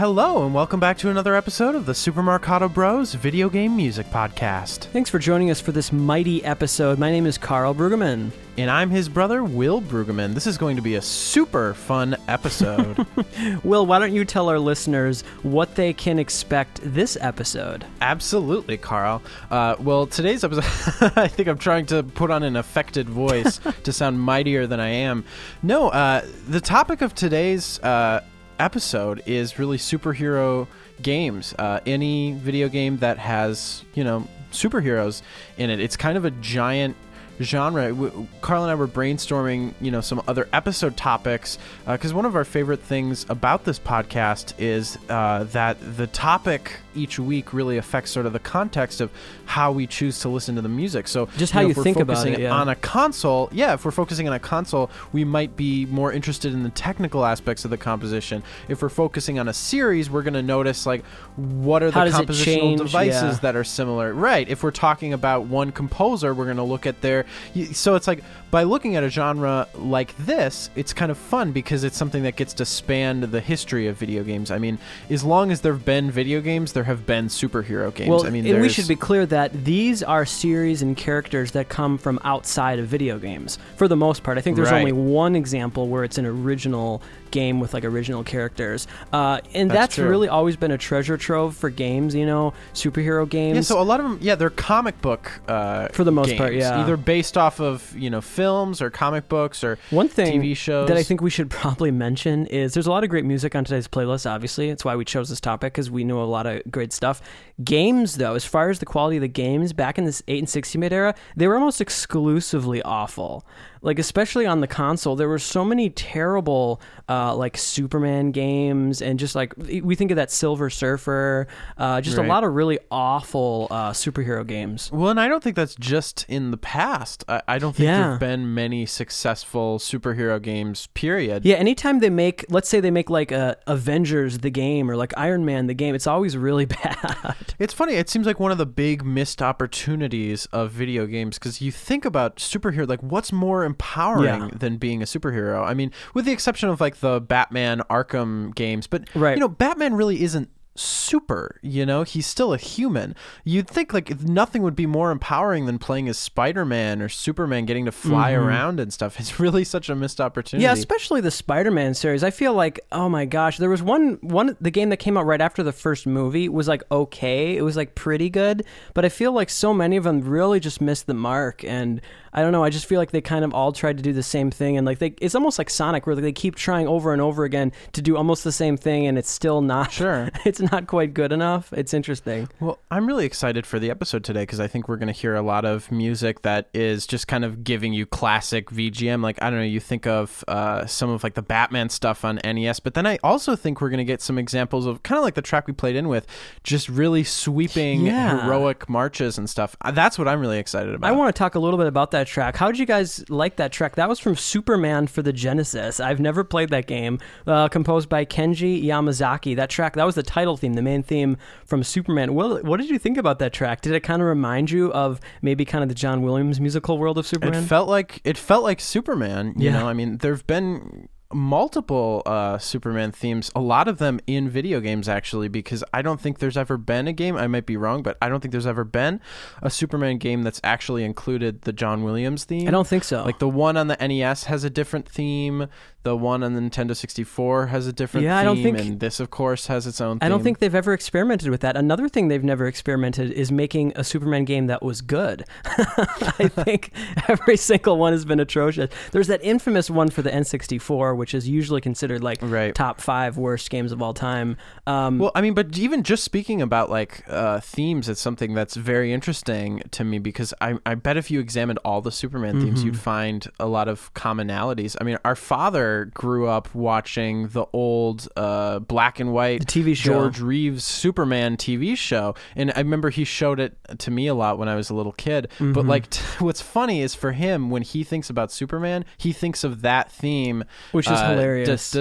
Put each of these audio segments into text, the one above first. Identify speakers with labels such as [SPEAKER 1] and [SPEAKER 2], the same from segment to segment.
[SPEAKER 1] Hello, and welcome back to another episode of the Super Marcato Bros Video Game Music Podcast.
[SPEAKER 2] Thanks for joining us for this mighty episode. My name is Carl Brueggemann.
[SPEAKER 1] And I'm his brother, Will Brueggemann. This is going to be a super fun episode.
[SPEAKER 2] Will, why don't you tell our listeners what they can expect this episode?
[SPEAKER 1] Absolutely, Carl. Uh, well, today's episode, I think I'm trying to put on an affected voice to sound mightier than I am. No, uh, the topic of today's uh, episode is really superhero games. Uh, any video game that has, you know, superheroes in it. It's kind of a giant genre. W- Carl and I were brainstorming, you know, some other episode topics because uh, one of our favorite things about this podcast is uh, that the topic each week really affects sort of the context of how we choose to listen to the music. So
[SPEAKER 2] just how you,
[SPEAKER 1] know, you
[SPEAKER 2] think
[SPEAKER 1] about
[SPEAKER 2] it yeah.
[SPEAKER 1] on a console. Yeah, if we're focusing on a console, we might be more interested in the technical aspects of the composition. If we're focusing on a series, we're going to notice like what are
[SPEAKER 2] how
[SPEAKER 1] the compositional devices
[SPEAKER 2] yeah.
[SPEAKER 1] that are similar. Right. If we're talking about one composer, we're going to look at their. So it's like by looking at a genre like this, it's kind of fun because it's something that gets to span the history of video games. I mean, as long as there've been video games, there have been superhero games.
[SPEAKER 2] Well,
[SPEAKER 1] I mean,
[SPEAKER 2] and we should be clear that these are series and characters that come from outside of video games for the most part. I think there's
[SPEAKER 1] right.
[SPEAKER 2] only one example where it's an original game with like original characters, uh, and
[SPEAKER 1] that's,
[SPEAKER 2] that's really always been a treasure trove for games. You know, superhero games.
[SPEAKER 1] Yeah, so a lot of them, yeah, they're comic book uh,
[SPEAKER 2] for the most
[SPEAKER 1] games,
[SPEAKER 2] part. Yeah,
[SPEAKER 1] either based off of you know films or comic books or
[SPEAKER 2] one thing
[SPEAKER 1] TV shows
[SPEAKER 2] that I think we should probably mention is there's a lot of great music on today's playlist. Obviously, it's why we chose this topic because we know a lot of great stuff. Games, though, as far as the quality of the games back in this 8 and 16 bit era, they were almost exclusively awful. Like especially on the console there were so many terrible uh, like superman games and just like we think of that silver surfer uh, just
[SPEAKER 1] right.
[SPEAKER 2] a lot of really awful uh, superhero games.
[SPEAKER 1] Well and i don't think that's just in the past. I, I don't think
[SPEAKER 2] yeah.
[SPEAKER 1] there have been many successful superhero games period.
[SPEAKER 2] Yeah anytime they make let's say they make like a avengers the game or like iron man the game it's always really bad
[SPEAKER 1] it's funny it seems like one of the big missed opportunities of video games because you think about superhero like what's more empowering
[SPEAKER 2] yeah.
[SPEAKER 1] than being a superhero. I mean, with the exception of like the Batman Arkham games, but
[SPEAKER 2] right.
[SPEAKER 1] you know, Batman really isn't super you know he's still a human you'd think like nothing would be more empowering than playing as spider-man or superman getting to fly
[SPEAKER 2] mm-hmm.
[SPEAKER 1] around and stuff it's really such a missed opportunity
[SPEAKER 2] yeah especially the spider-man series i feel like oh my gosh there was one one the game that came out right after the first movie was like okay it was like pretty good but i feel like so many of them really just missed the mark and I don't know. I just feel like they kind of all tried to do the same thing, and like they, it's almost like Sonic, where they keep trying over and over again to do almost the same thing, and it's still not.
[SPEAKER 1] Sure,
[SPEAKER 2] it's not quite good enough. It's interesting.
[SPEAKER 1] Well, I'm really excited for the episode today because I think we're going to hear a lot of music that is just kind of giving you classic VGM. Like I don't know, you think of uh, some of like the Batman stuff on NES, but then I also think we're going to get some examples of kind of like the track we played in with, just really sweeping
[SPEAKER 2] yeah.
[SPEAKER 1] heroic marches and stuff. That's what I'm really excited about.
[SPEAKER 2] I want to talk a little bit about that that track. How did you guys like that track? That was from Superman for the Genesis. I've never played that game. Uh, composed by Kenji Yamazaki. That track, that was the title theme, the main theme from Superman. What, what did you think about that track? Did it kind of remind you of maybe kind of the John Williams musical world of Superman?
[SPEAKER 1] It felt like it felt like Superman. You
[SPEAKER 2] Yeah.
[SPEAKER 1] know, I mean, there've been multiple uh, Superman themes, a lot of them in video games actually, because I don't think there's ever been a game, I might be wrong, but I don't think there's ever been a Superman game that's actually included the John Williams theme.
[SPEAKER 2] I don't think so.
[SPEAKER 1] Like the one on the NES has a different theme, the one on the Nintendo 64 has a different
[SPEAKER 2] Yeah, I
[SPEAKER 1] theme,
[SPEAKER 2] don't think-
[SPEAKER 1] and this, of course, has its own theme.
[SPEAKER 2] I don't think they've ever experimented with that. Another thing they've never experimented is making a Superman game that was good. I think every single one has been atrocious. There's that infamous one for the N64, which is usually considered like
[SPEAKER 1] Right.
[SPEAKER 2] top five worst games of all time. Um,
[SPEAKER 1] Well, I mean, but even just speaking about like uh, themes, it's something that's very interesting to me because I, I bet if you examined all the Superman themes,
[SPEAKER 2] Mm-hmm.
[SPEAKER 1] you'd find a lot of commonalities. I mean, our father Grew up watching the old uh, black and white
[SPEAKER 2] the TV show.
[SPEAKER 1] George Reeves Superman TV show, and I remember he showed it to me a lot when I was a little kid.
[SPEAKER 2] Mm-hmm.
[SPEAKER 1] But like, t- what's funny is for him when he thinks about Superman, he thinks of that theme,
[SPEAKER 2] which is
[SPEAKER 1] uh,
[SPEAKER 2] hilarious.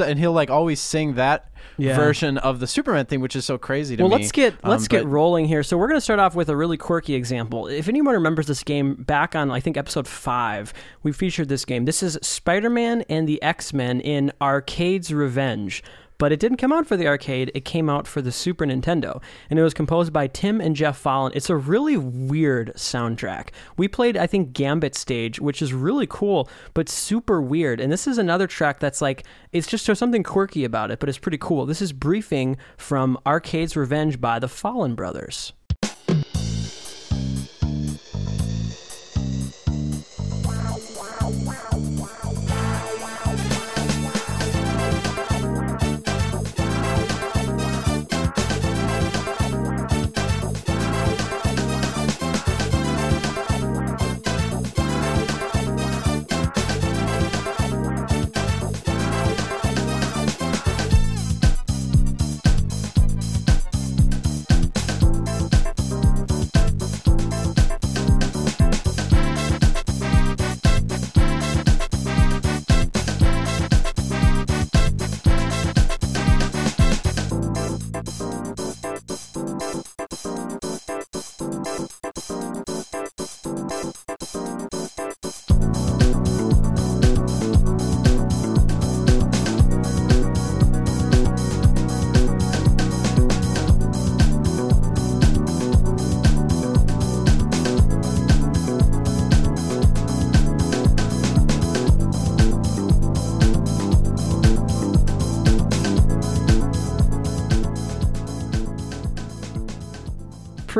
[SPEAKER 1] And he'll like always sing that
[SPEAKER 2] yeah.
[SPEAKER 1] version of the Superman thing, which is so crazy to
[SPEAKER 2] well,
[SPEAKER 1] me.
[SPEAKER 2] let's get
[SPEAKER 1] Um,
[SPEAKER 2] let's get rolling here. So we're going to start off with a really quirky example. If anyone remembers this game back on I think episode five, we featured this game. This is Spider-Man and the X-Men in Arcade's Revenge. But it didn't come out for the arcade. It came out for the Super Nintendo, and it was composed by Tim and Geoff Follin. It's a really weird soundtrack. We played, I think, Gambit Stage, which is really cool, but super weird. And this is another track that's like, it's just there's something quirky about it, but it's pretty cool. This is Briefing from Arcade's Revenge by the Follin Brothers.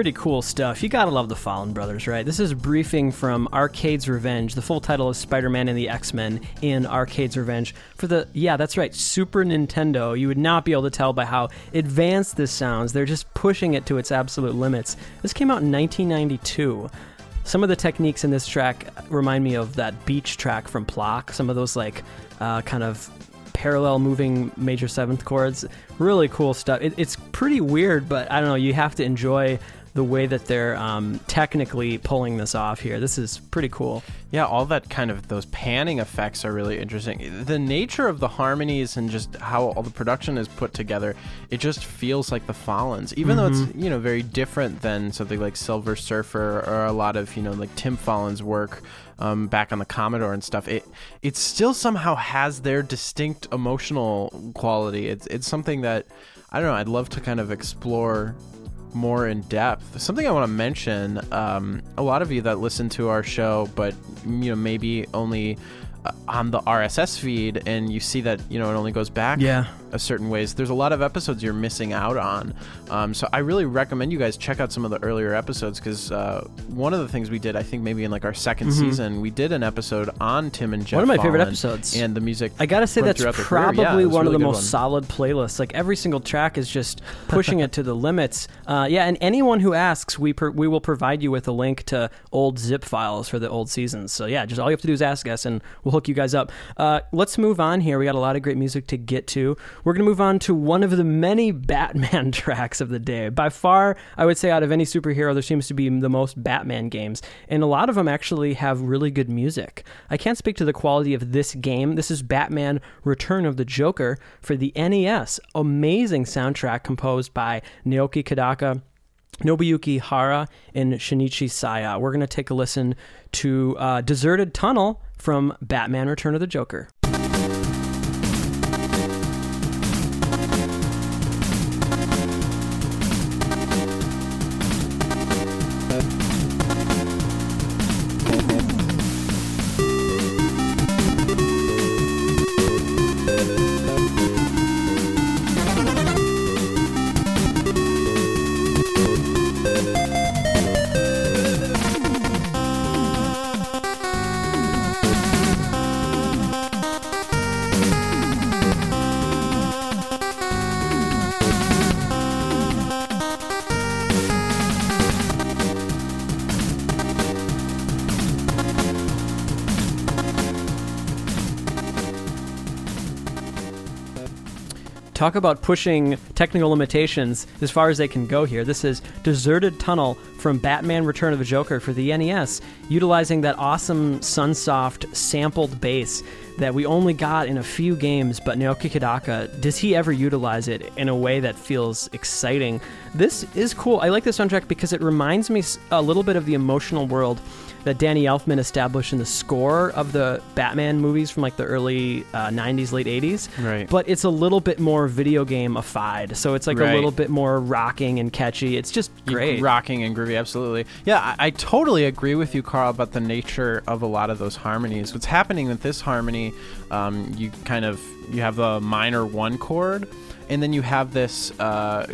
[SPEAKER 2] Pretty cool stuff. You gotta love the Follin Brothers, right? This is briefing from Arcade's Revenge. The full title is Spider-Man and the X-Men in Arcade's Revenge for the yeah, that's right, Super Nintendo. You would not be able to tell by how advanced this sounds. They're just pushing it to its absolute limits. This came out in 1992 some of the techniques in this track remind me of that beach track from Plok. Some of those like uh, kind of parallel moving major seventh chords. Really cool stuff. It, it's pretty weird, but I don't know. You have to enjoy the way that they're um, technically pulling this off here. This is pretty cool.
[SPEAKER 1] Yeah, all that kind of those panning effects are really interesting. The nature of the harmonies and just how all the production is put together, it just feels like the Follins, even mm-hmm. though it's mm-hmm. you know very different than something like Silver Surfer or a lot of you know like Tim Follin's work um, back on the Commodore and stuff. It it still somehow has their distinct emotional quality. It's it's something that I don't know. I'd love to kind of explore more in depth. Something I want to mention: um, a lot of you that listen to our show, but you know maybe only on the RSS feed, and you see that you know it only goes back
[SPEAKER 2] yeah.
[SPEAKER 1] a certain ways. There's a lot of episodes you're missing out on. Um, so I really recommend you guys check out some of the earlier episodes because uh, one of the things we did, I think maybe in like our 2nd mm-hmm. season, we did an episode on Tim and Geoff.
[SPEAKER 2] One of my
[SPEAKER 1] Follin
[SPEAKER 2] favorite episodes,
[SPEAKER 1] and the music.
[SPEAKER 2] I gotta say that's probably yeah, one really of the most one. solid playlists. Like every single track is just pushing it to the limits. Uh, yeah, and anyone who asks, we per- we will provide you with a link to old zip files for the old seasons. So yeah, just all you have to do is ask us, and we'll hook you guys up. Uh, let's move on here. We got a lot of great music to get to. We're going to move on to one of the many Batman tracks of the day. By far, I would say out of any superhero, there seems to be the most Batman games, and a lot of them actually have really good music. I can't speak to the quality of this game. This is Batman Return of the Joker for the NES. Amazing soundtrack composed by Naoki Kodaka. Nobuyuki Hara and Shinichi Saya. We're going to take a listen to uh, Deserted Tunnel from Batman Return of the Joker. Talk about pushing technical limitations as far as they can go here. This is Deserted Tunnel from Batman Return of the Joker for the NES, utilizing that awesome Sunsoft sampled bass that we only got in a few games, but Naoki Kodaka, does he ever utilize it in a way that feels exciting? This is cool. I like this soundtrack because it reminds me a little bit of the emotional world that Danny Elfman established in the score of the Batman movies from like the early uh, 90s, late 80s.
[SPEAKER 1] Right.
[SPEAKER 2] But it's a little bit more video game-ified. So it's like
[SPEAKER 1] Right.
[SPEAKER 2] a little bit more rocking and catchy. It's just great.
[SPEAKER 1] rocking and groovy absolutely. Yeah I, I totally agree with you carl about the nature of a lot of those harmonies. What's happening with this harmony um, you kind of you have a minor one chord and then you have this uh,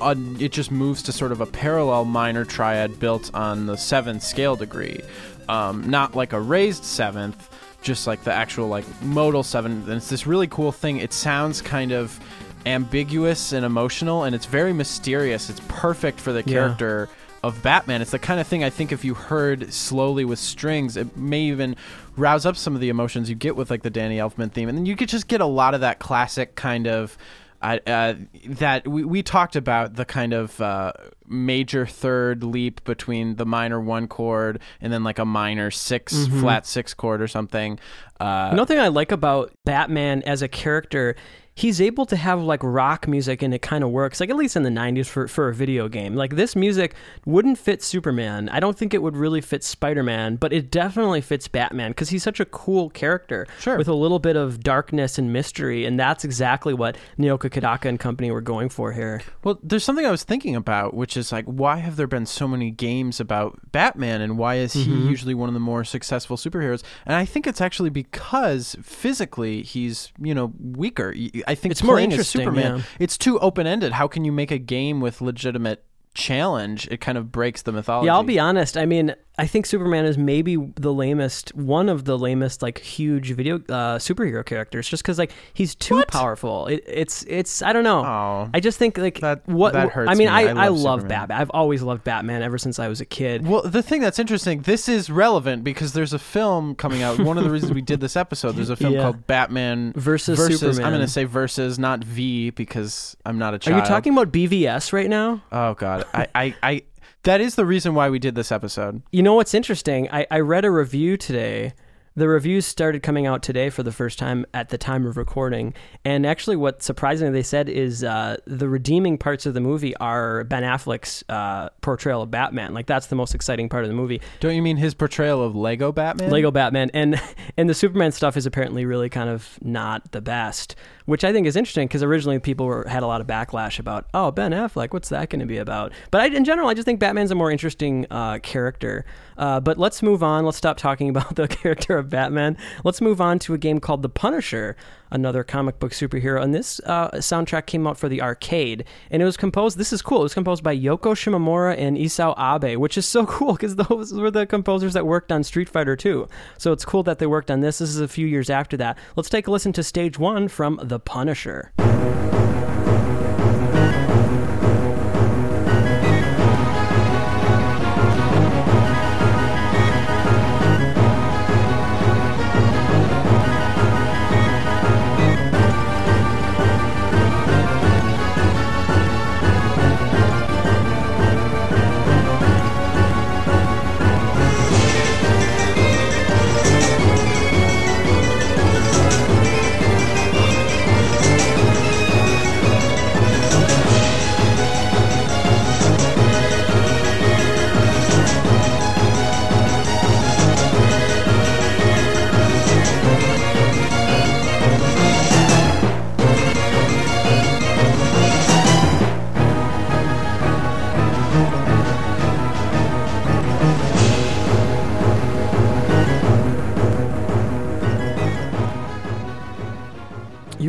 [SPEAKER 1] on, it just moves to sort of a parallel minor triad built on the seventh scale degree. Um, not like a raised seventh just like the actual like modal seventh and it's this really cool thing. It sounds kind of ambiguous and emotional and it's very mysterious. It's perfect for the
[SPEAKER 2] Yeah.
[SPEAKER 1] Of batman. It's the kind of thing i think if you heard slowly with strings it may even rouse up some of the emotions you get with like the danny elfman theme. And then you could just get a lot of that classic kind of uh, uh, that we, we talked about the kind of uh, major third leap between the minor one chord and then like a minor 6 flat six chord or something. Uh,
[SPEAKER 2] Another thing I like about Batman as a character, he's able to have like rock music and it kind of works, like at least in the 90s for, for a video game. Like this music wouldn't fit Superman. I don't think it would really fit Spider Man, but it definitely fits Batman because he's such a cool character
[SPEAKER 1] Sure.
[SPEAKER 2] with a little bit of darkness and mystery. And that's exactly what Naoki Kodaka and company were going for here.
[SPEAKER 1] Well, there's something I was thinking about, which is like, why have there been so many games about Batman, and why is he
[SPEAKER 2] Mm-hmm.
[SPEAKER 1] usually one of the more successful superheroes? And I think it's actually because physically he's, you know, weaker. I think
[SPEAKER 2] It's more interesting,
[SPEAKER 1] Superman,
[SPEAKER 2] yeah.
[SPEAKER 1] it's too open ended. How can you make a game with legitimate challenge? It kind of breaks the mythology.
[SPEAKER 2] Yeah, I'll be honest. I mean, I think Superman is maybe the lamest, one of the lamest, like huge video uh, superhero characters, just because like he's too powerful. It, it's it's I don't know.
[SPEAKER 1] Oh.
[SPEAKER 2] I just think like
[SPEAKER 1] That-
[SPEAKER 2] what
[SPEAKER 1] that hurts
[SPEAKER 2] I mean,
[SPEAKER 1] me.
[SPEAKER 2] I,
[SPEAKER 1] I love
[SPEAKER 2] love Batman. I've always loved Batman ever since I was a kid.
[SPEAKER 1] Well, the thing that's interesting, this is relevant because there's a film coming out. One of the reasons we did this episode, there's a film
[SPEAKER 2] Yeah.
[SPEAKER 1] called Batman
[SPEAKER 2] Versus
[SPEAKER 1] I'm going to say versus, not V, because I'm not a child.
[SPEAKER 2] Are you talking about BVS right now?
[SPEAKER 1] Oh God, I, I, I. That is the reason why we did this episode.
[SPEAKER 2] You know what's interesting? I, I read a review today. The reviews started coming out today for the first time at the time of recording. And actually, what surprisingly they said is uh, the redeeming parts of the movie are Ben Affleck's uh, portrayal of Batman. Like, that's the most exciting part of the movie.
[SPEAKER 1] Don't you mean his portrayal of Lego Batman?
[SPEAKER 2] Lego Batman. And, and the Superman stuff is apparently really kind of not the best, which I think is interesting because originally people were, had a lot of backlash about, oh, Ben Affleck, what's that going to be about? But I, in general, I just think Batman's a more interesting uh, character. Uh, but let's move on. Let's stop talking about the character of Batman. Let's move on to a game called The Punisher, another comic book superhero. And this uh, soundtrack came out for the arcade, and it was composed. This is cool. It was composed by Yoko Shimomura and Isao Abe, which is so cool because those were the composers that worked on Street Fighter 2. So it's cool that they worked on this. This is a few years after that. Let's take a listen to stage one from The Punisher.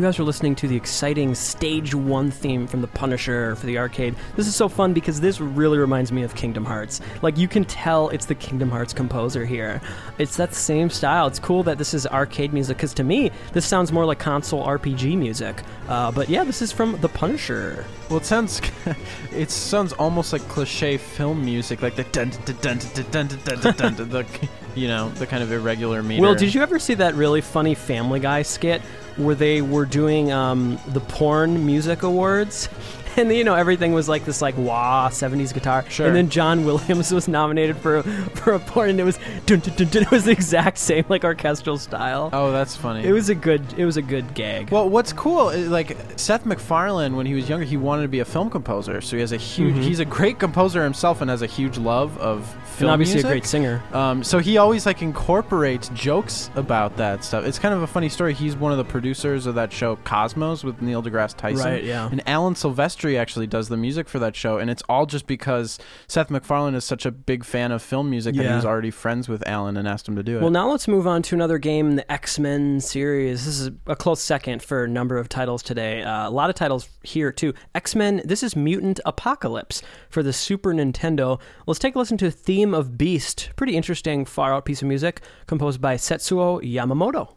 [SPEAKER 2] Guys are listening to the exciting Stage 1 theme from The Punisher for the arcade. This is so fun because this really reminds me of Kingdom Hearts. Like, you can tell it's the Kingdom Hearts composer here. It's that same style. It's cool that this is arcade music because to me, this sounds more like console RPG music. Uh, but yeah, this is from The Punisher.
[SPEAKER 1] Well, it sounds, it sounds almost like cliche film music, like the dun dun dun dun dun dun dun dun, dun, the, you know, the kind of irregular meter.
[SPEAKER 2] Well, did you ever see that really funny Family Guy skit where they were doing um, the porn music awards? and you know everything was like this like wah 70s guitar.
[SPEAKER 1] Sure.
[SPEAKER 2] And then John Williams was nominated for for a part, and it was dun, dun, dun, dun, it was the exact same like orchestral style.
[SPEAKER 1] Oh, that's funny.
[SPEAKER 2] It was a good it was a good gag.
[SPEAKER 1] Well, what's cool, is, like Seth MacFarlane, when he was younger, he wanted to be a film composer. So he has a huge. He's a great composer himself, and has a huge love of film
[SPEAKER 2] and obviously
[SPEAKER 1] music.
[SPEAKER 2] a great singer.
[SPEAKER 1] Um, so he always like incorporates jokes about that stuff. It's kind of a funny story. He's one of the producers of that show Cosmos with Neil deGrasse Tyson.
[SPEAKER 2] Right, yeah.
[SPEAKER 1] And Alan Silvestri actually does the music for that show, and it's all just because Seth MacFarlane is such a big fan of film music that he was already friends with Alan and asked him to do it.
[SPEAKER 2] Well, now let's move on to another game in the X Men series. This is a close second for a number of titles today. Uh, a lot of titles here, too. X Men, this is Mutant Apocalypse for the Super Nintendo. Let's take a listen to Theme of Beast. Pretty interesting, far out piece of music composed by Setsuo Yamamoto.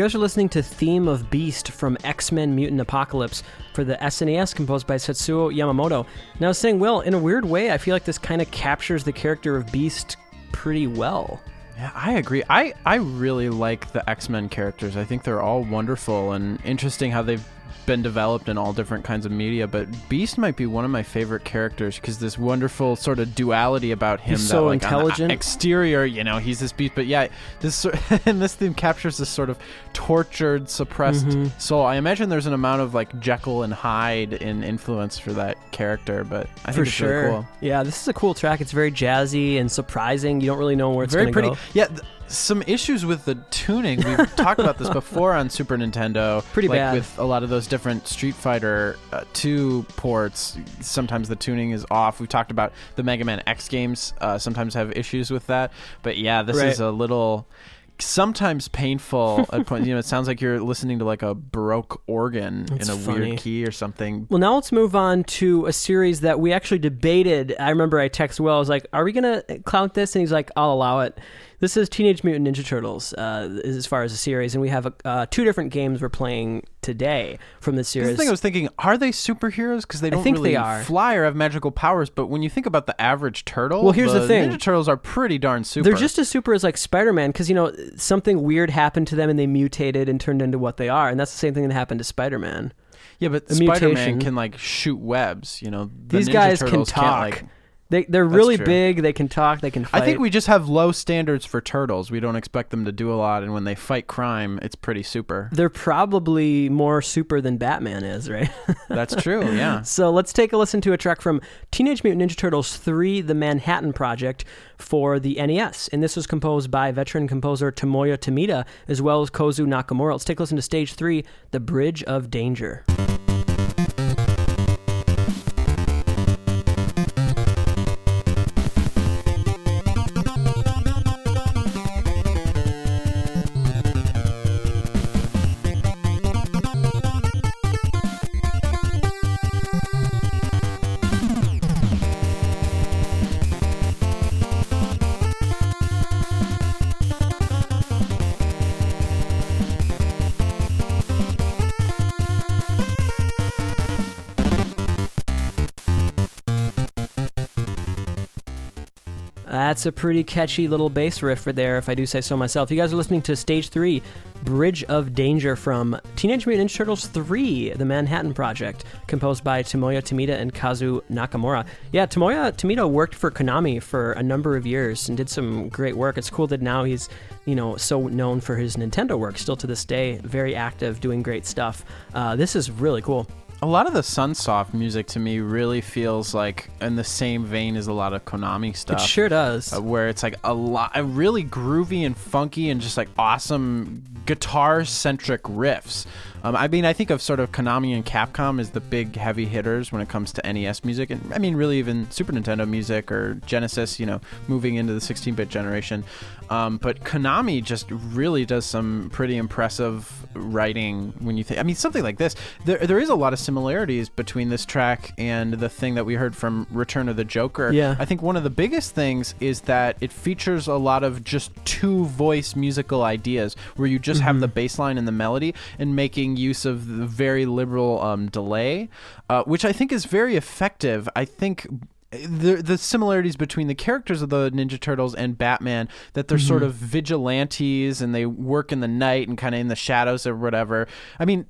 [SPEAKER 2] You guys are listening to Theme of Beast from X Men Mutant Apocalypse for the SNES, composed by Setsuo Yamamoto. Now, saying, Will, in a weird way, I feel like this kind of captures the character of Beast pretty well.
[SPEAKER 1] Yeah, I agree. I, I really like the X Men characters. I think they're all wonderful and interesting how they've been developed in all different kinds of media. But Beast might be one of my favorite characters because this wonderful sort of duality about him.
[SPEAKER 2] He's
[SPEAKER 1] that,
[SPEAKER 2] so
[SPEAKER 1] like,
[SPEAKER 2] intelligent.
[SPEAKER 1] exterior, you know, he's this beast. But yeah, this and this theme captures this sort of tortured, suppressed
[SPEAKER 2] Mm-hmm.
[SPEAKER 1] soul. I imagine there's an amount of like Jekyll and Hyde in influence for that character. But I think
[SPEAKER 2] for
[SPEAKER 1] it's
[SPEAKER 2] sure.
[SPEAKER 1] really cool.
[SPEAKER 2] Yeah, this is a cool track. It's very jazzy and surprising. You don't really know where it's
[SPEAKER 1] very
[SPEAKER 2] going
[SPEAKER 1] pretty.
[SPEAKER 2] go.
[SPEAKER 1] Yeah, th- some issues with the tuning. We've talked about this before on Super Nintendo.
[SPEAKER 2] Pretty
[SPEAKER 1] like
[SPEAKER 2] bad.
[SPEAKER 1] with a lot of those different Street Fighter uh, 2 ports. Sometimes the tuning is off. We've talked about the Mega Man X games. Uh, sometimes have issues with that. But yeah, this
[SPEAKER 2] Right.
[SPEAKER 1] is a little. Sometimes painful at point. You know, it sounds like you're listening to like a baroque organ
[SPEAKER 2] That's
[SPEAKER 1] in a
[SPEAKER 2] funny.
[SPEAKER 1] weird key or something.
[SPEAKER 2] Well, now let's move on to a series that we actually debated. I remember I texted Will. I was like, "Are we gonna clout this?" And he's like, "I'll allow it." This is Teenage Mutant Ninja Turtles, uh, as far as a series, and we have uh, two different games we're playing today from this
[SPEAKER 1] This
[SPEAKER 2] series.
[SPEAKER 1] is the thing I was thinking: Are they superheroes? Because they don't
[SPEAKER 2] think
[SPEAKER 1] really
[SPEAKER 2] they are.
[SPEAKER 1] fly or have magical powers. But when you think about the average turtle,
[SPEAKER 2] Well, here's the thing.
[SPEAKER 1] Ninja Turtles are pretty darn super.
[SPEAKER 2] They're just as super as like Spider-Man because you know something weird happened to them and they mutated and turned into what they are, and that's the same thing that happened to Spider-Man.
[SPEAKER 1] yeah, but
[SPEAKER 2] a
[SPEAKER 1] Spider-Man
[SPEAKER 2] mutation.
[SPEAKER 1] can like shoot webs. You know, the
[SPEAKER 2] These
[SPEAKER 1] Ninja
[SPEAKER 2] guys can
[SPEAKER 1] Turtles
[SPEAKER 2] talk.
[SPEAKER 1] Can't, like,
[SPEAKER 2] They they're really
[SPEAKER 1] true.
[SPEAKER 2] big. They can talk. They can fight.
[SPEAKER 1] I think we just have low standards for turtles. We don't expect them to do a lot, and when they fight crime, it's pretty super.
[SPEAKER 2] they're probably more super than Batman is, right?
[SPEAKER 1] That's true. Yeah.
[SPEAKER 2] So let's take a listen to a track from Teenage Mutant Ninja Turtles 3 The Manhattan Project for the NES. And this was composed by veteran composer Tomoya Tomita as well as Kozu Nakamura. Let's take a listen to stage 3 The Bridge of Danger. That's a pretty catchy little bass riff right there, if I do say so myself. You guys are listening to Stage 3, Bridge of Danger from Teenage Mutant Ninja Turtles 3, The Manhattan Project, composed by Tomoya Tomita and Kazu Nakamura. Yeah, Tomoya Tomita worked for Konami for a number of years and did some great work. It's cool that now he's, you know, so known for his Nintendo work, still to this day, very active, doing great stuff. Uh, this is really cool.
[SPEAKER 1] A lot of the Sunsoft music to me really feels like in the same vein as a lot of Konami stuff.
[SPEAKER 2] It sure does.
[SPEAKER 1] uh, where it's like a lot, really groovy and funky, and just like awesome guitar centric riffs. Um, I mean, I think of sort of Konami and Capcom as the big heavy hitters when it comes to NES music, and I mean, really even Super Nintendo music or Genesis. You know, moving into the 16-bit generation. Um, but Konami just really does some pretty impressive writing when you think. I mean, something like this. There, there is a lot of similarities between this track and the thing that we heard from Return of the Joker.
[SPEAKER 2] Yeah.
[SPEAKER 1] I think one of the biggest things is that it features a lot of just two voice musical ideas where you just have the bass line and the melody and making use of the very liberal um, delay, uh, which I think is very effective. I think. The, the similarities between the characters of the Ninja Turtles and Batman that they're sort of vigilantes and they work in the night and kind of in the shadows or whatever. I mean,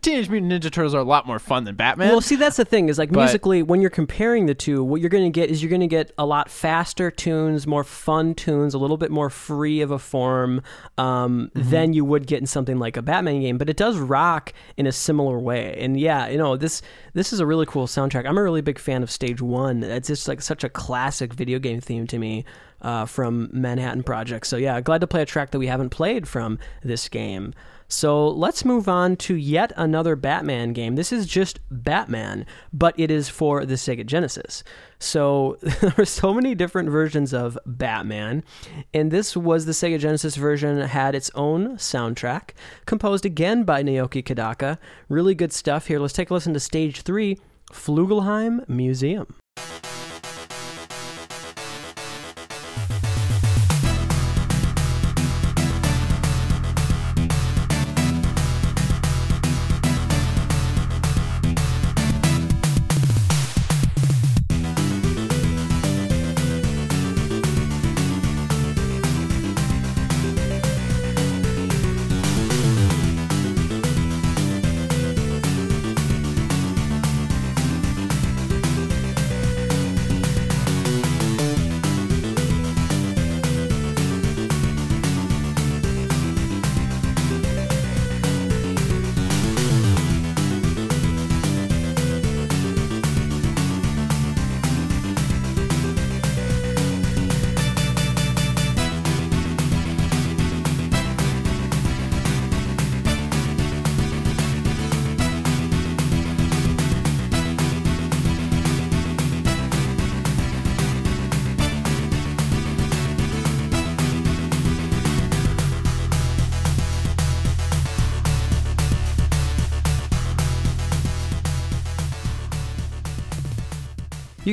[SPEAKER 1] Teenage Mutant Ninja Turtles are a lot more fun than Batman.
[SPEAKER 2] Well, see, that's the thing is like
[SPEAKER 1] But-
[SPEAKER 2] musically, when you're comparing the two, what you're going to get is you're going to get a lot faster tunes, more fun tunes, a little bit more free of a form um,
[SPEAKER 1] Mm-hmm.
[SPEAKER 2] than you would get in something like a Batman game. But it does rock in a similar way. And yeah, you know this this is a really cool soundtrack. I'm a really big fan of Stage One. It's just like such a classic video game theme to me. Uh, from Manhattan Project. So, yeah, glad to play a track that we haven't played from this game. So let's move on to yet another Batman game. This is just Batman, but it is for the Sega Genesis. So there were so many different versions of Batman, and this was the Sega Genesis version had its own soundtrack, composed again by Naoki Kodaka. Really good stuff here. Let's take a listen to Stage 3, Flugelheim Museum.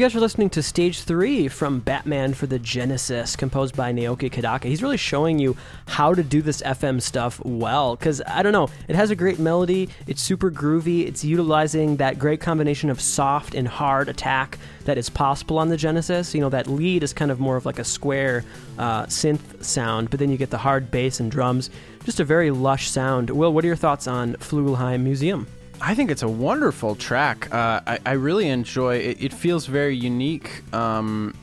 [SPEAKER 2] Guys are listening to Stage 3 from Batman for the Genesis, composed by Naoki Kodaka. He's really showing you how to do this FM stuff well, because I don't know, it has a great melody, it's super groovy, it's utilizing that great combination of soft and hard attack that is possible on the Genesis. You know, that lead is kind of more of like a square uh, synth sound, but then you get the hard bass and drums. Just a very lush sound. Will, what are your thoughts on Flugelheim Museum?
[SPEAKER 1] I think it's a wonderful track. Uh, I, I really enjoy it. It feels very unique um,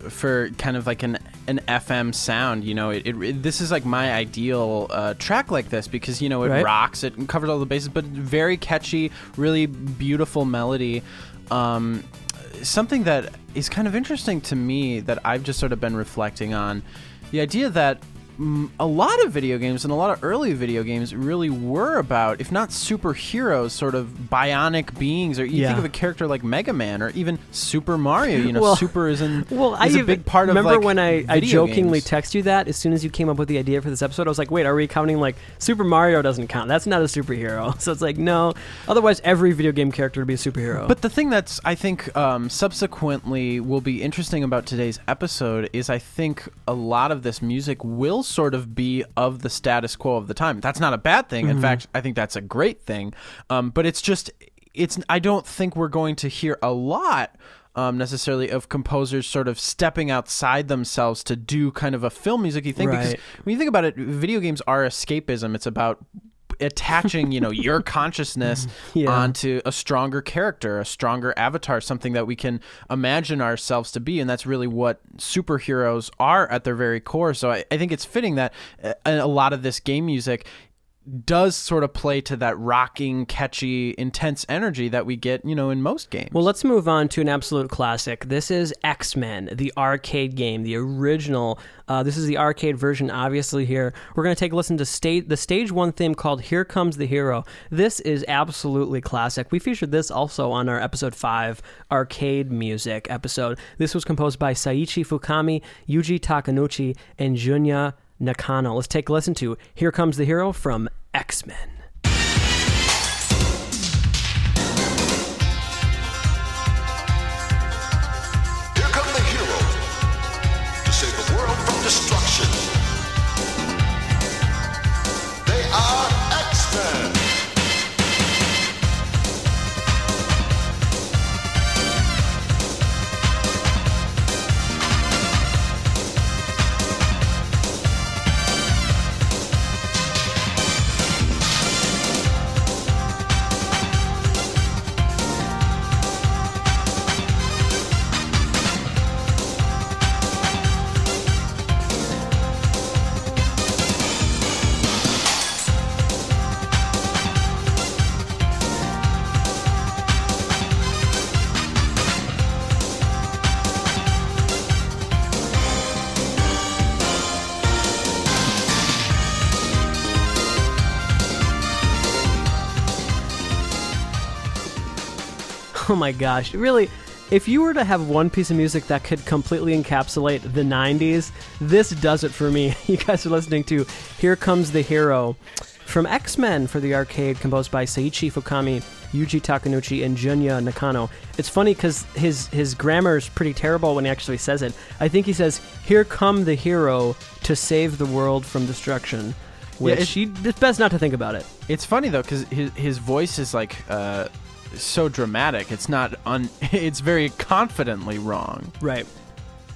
[SPEAKER 1] for kind of like an an FM sound. You know, it, it, it- this is like my ideal uh, track like this because you know it
[SPEAKER 2] Right.
[SPEAKER 1] rocks, it covers all the bases, but very catchy, really beautiful melody. Um, something that is kind of interesting to me that I've just sort of been reflecting on the idea that a lot of video games and a lot of early video games really were about, if not superheroes, sort of bionic beings. Or you
[SPEAKER 2] Yeah.
[SPEAKER 1] think of a character like Mega Man or even Super Mario. You know,
[SPEAKER 2] Well-
[SPEAKER 1] Super is in
[SPEAKER 2] Well, I
[SPEAKER 1] is a
[SPEAKER 2] even-
[SPEAKER 1] big part of
[SPEAKER 2] remember
[SPEAKER 1] like,
[SPEAKER 2] when I, I jokingly
[SPEAKER 1] games.
[SPEAKER 2] text you that as soon as you came up with the idea for this episode. I was like, wait, are we counting like Super Mario doesn't count? That's not a superhero. So it's like no. Otherwise, every video game character would be a superhero.
[SPEAKER 1] But the thing that's I think um, subsequently will be interesting about today's episode is I think a lot of this music will sort of be of the status quo of the time. That's not a bad thing.
[SPEAKER 2] Mm-hmm.
[SPEAKER 1] In fact, I think that's a great thing. Um, but it's just it's I don't think we're going to hear a lot. Um, necessarily of composers sort of stepping outside themselves to do kind of a film music thing because when you think about it video games are escapism it's about attaching you know your consciousness
[SPEAKER 2] Yeah.
[SPEAKER 1] onto a stronger character, a stronger avatar, something that we can imagine ourselves to be. And that's really what superheroes are at their very core. So I, I think it's fitting that uh, a lot of this game music does sort of play to that rocking, catchy, intense energy that we get, you know, in most games.
[SPEAKER 2] Well, let's move on to an absolute classic. This is X Men, the arcade game, the original. Uh, this is the arcade version, obviously. Here, we're going to take a listen to the stage one theme called "Here Comes the Hero." This is absolutely classic. We featured this also on our episode five arcade music episode. This was composed by Seiichi Fukami, Yuji Takanouchi, and Junya Nakano. Let's take a listen to Here Comes the Hero from X Men. My gosh, really. If you were to have one piece of music that could completely encapsulate the 90s, this does it for me. You guys are listening to Here Comes the Hero from X Men for the arcade, composed by Seiichi Fukami, Yuji Takanouchi, and Junya Nakano. It's funny because his, his grammar is pretty terrible when he actually says it. I think he says, Here come the hero to save the world from destruction. Which
[SPEAKER 1] it's-
[SPEAKER 2] it's best not to think about it.
[SPEAKER 1] It's funny though because his his voice is like uh, so dramatic. It's not un. It's very confidently wrong.
[SPEAKER 2] Right.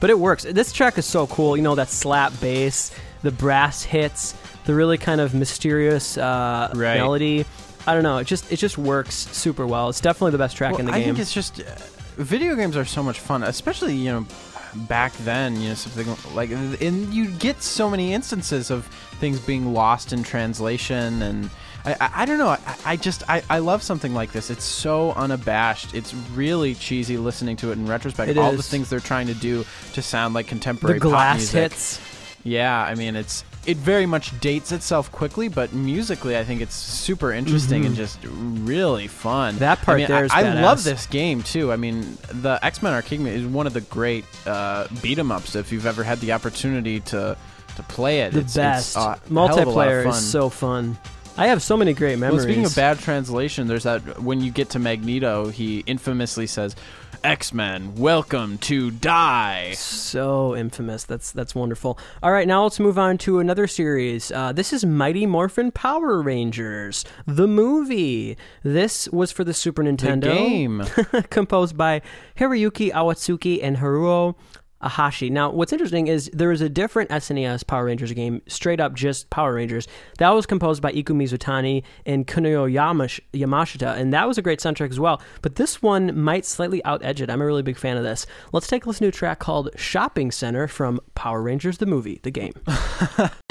[SPEAKER 2] But it works. This track is so cool. You know, that slap bass, the brass hits, the really kind of mysterious uh,
[SPEAKER 1] Right.
[SPEAKER 2] melody. I don't know. It just it just works super well. It's definitely the best track
[SPEAKER 1] Well,
[SPEAKER 2] in the game.
[SPEAKER 1] I think it's just uh, video games are so much fun, especially you know back then. You know something like and you get so many instances of things being lost in translation and. I, I, I don't know. I, I just I, I love something like this. It's so unabashed. It's really cheesy listening to it in retrospect.
[SPEAKER 2] It
[SPEAKER 1] All the things they're trying to do to sound like
[SPEAKER 2] the
[SPEAKER 1] contemporary pop
[SPEAKER 2] glass
[SPEAKER 1] music.
[SPEAKER 2] hits.
[SPEAKER 1] Yeah, I mean it's it very much dates itself quickly, but musically I think it's super interesting and just really fun.
[SPEAKER 2] Mm-hmm. That part
[SPEAKER 1] I mean,
[SPEAKER 2] there is
[SPEAKER 1] I, I love
[SPEAKER 2] badass.
[SPEAKER 1] this game too. I mean, the X Men Arcade is one of the great uh, beat 'em ups. If you've ever had the opportunity to to play it,
[SPEAKER 2] The
[SPEAKER 1] it's,
[SPEAKER 2] best.
[SPEAKER 1] It's, uh, a hell of a lot of
[SPEAKER 2] Multiplayer
[SPEAKER 1] fun.
[SPEAKER 2] is so fun. I have so many great memories.
[SPEAKER 1] Well, speaking of bad translation, there's that when you get to Magneto, he infamously says, "X Men, welcome to die."
[SPEAKER 2] So infamous. That's that's wonderful. All right, now let's move on to another series. Uh, this is Mighty Morphin Power Rangers, the movie. This was for the Super
[SPEAKER 1] The
[SPEAKER 2] Nintendo.
[SPEAKER 1] game.
[SPEAKER 2] composed by Hiroyuki Awatsuki and Haruo Ahashi. Now, what's interesting is there is a different SNES Power Rangers game, straight up just Power Rangers. That was composed by Iku Mizutani and Kunoyo Yamash- Yamashita, and that was a great soundtrack as well. But this one might slightly out edge it. I'm a really big fan of this. Let's take a listen to a track called Shopping Center from Power Rangers, the movie, the game.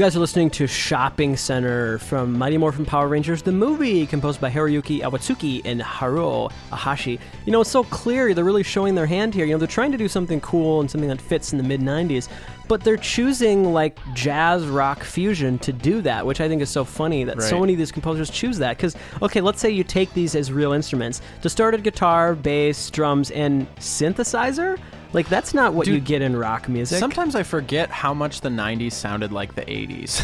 [SPEAKER 2] guys are listening to Shopping Center from Mighty Morphin Power Rangers, the movie, composed by Hiroyuki Awatsuki and Haruo Ahashi. You know, it's so clear. They're really showing their hand here. You know, they're trying to do something cool and something that fits in the mid 90s. but they're choosing like jazz rock fusion to do that, which I think is so funny that so many of these composers choose that. Because okay, let's say you take these as real instruments, distorted guitar, bass, drums, and synthesizer. Like that's not what
[SPEAKER 1] Dude,
[SPEAKER 2] you get in rock music.
[SPEAKER 1] Sometimes I forget how much the 90s sounded like the 80s.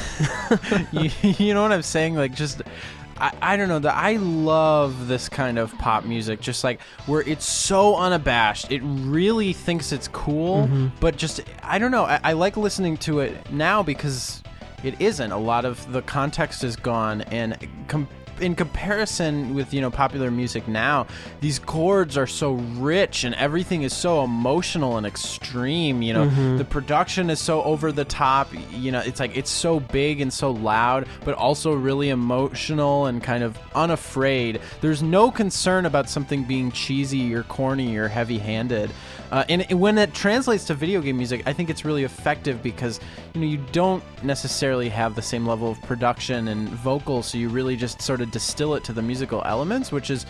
[SPEAKER 1] you, you know what I'm saying? Like, just. I, I don't know that I love this kind of pop music, just like where it's so unabashed. It really thinks it's cool, mm-hmm. but just I don't know. I, I like listening to it now because it isn't. A lot of the context is gone, and com- in comparison with you know popular music now, these chords are so rich and everything is so emotional and extreme. You know, mm-hmm. the production is so over the top. You know, it's like it's so big and so loud, but also really emotional and kind of unafraid. There's no concern about something being cheesy or corny or heavy-handed. Uh, and it- when it translates to video game music, I think it's really effective because you know you don't necessarily have the same level of production and vocals, so you really just sort of distill it to the musical elements, which is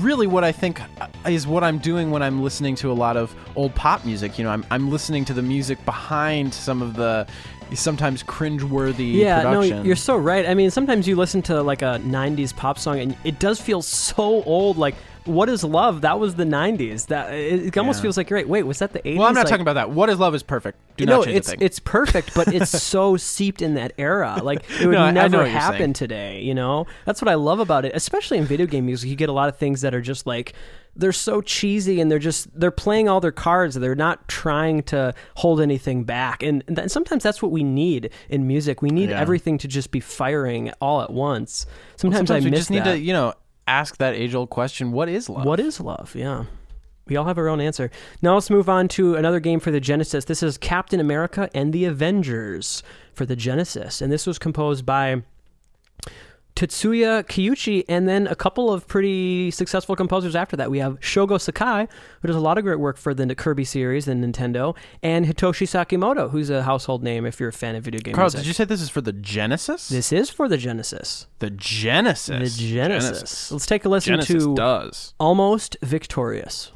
[SPEAKER 1] really what I think uh, is what I'm doing when I'm listening to a lot of old pop music. You know, I'm I'm listening to the music behind some of the sometimes cringeworthy
[SPEAKER 2] yeah,
[SPEAKER 1] production.
[SPEAKER 2] no, you're so right. I mean, sometimes you listen to like a '90s pop song, and it does feel so old. Like, "What Is Love?" That was the '90s. That it, it almost
[SPEAKER 1] Yeah.
[SPEAKER 2] feels like great. Wait, was that the '80s?
[SPEAKER 1] well, I'm not
[SPEAKER 2] Like-
[SPEAKER 1] talking about that. What is love is perfect. Do
[SPEAKER 2] no,
[SPEAKER 1] not change
[SPEAKER 2] it's
[SPEAKER 1] a thing.
[SPEAKER 2] it's perfect, but it's so seeped in that era. Like it would
[SPEAKER 1] No, I- I know
[SPEAKER 2] never
[SPEAKER 1] what you're
[SPEAKER 2] happen
[SPEAKER 1] saying.
[SPEAKER 2] today. You know, that's what I love about it. Especially in video game music, you get a lot of things that are just like they're so cheesy and they're just they're playing all their cards. They're not trying to hold anything back, and, and sometimes that's what we need in music. We need
[SPEAKER 1] Yeah.
[SPEAKER 2] everything to just be firing all at once. Sometimes,
[SPEAKER 1] Sometimes
[SPEAKER 2] I
[SPEAKER 1] we
[SPEAKER 2] miss
[SPEAKER 1] just need
[SPEAKER 2] that.
[SPEAKER 1] to, you know, ask that age-old question: What is love?
[SPEAKER 2] What is love? Yeah. We all have our own answer. Now let's move on to another game for the Genesis. This is Captain America and the Avengers for the Genesis. And this was composed by Tatsuya Kiuchi and then a couple of pretty successful composers after that. We have Shogo Sakai, who does a lot of great work for the Kirby series and Nintendo, and Hitoshi Sakimoto, who's a household name if you're a fan of video games.
[SPEAKER 1] Carl,
[SPEAKER 2] music.
[SPEAKER 1] did you say this is for the Genesis?
[SPEAKER 2] This is for the Genesis.
[SPEAKER 1] the Genesis.
[SPEAKER 2] The Genesis. Let's take a listen
[SPEAKER 1] Genesis
[SPEAKER 2] to
[SPEAKER 1] does.
[SPEAKER 2] Almost Victorious.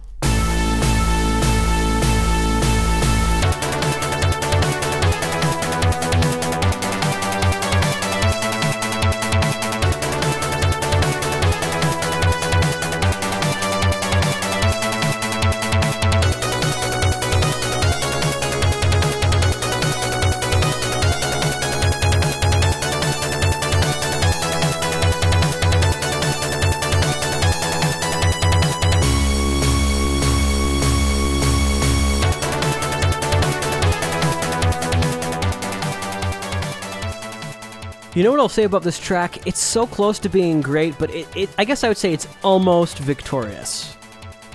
[SPEAKER 2] You know what I'll say about this track? It's so close to being great, but it, it I guess I would say it's almost victorious.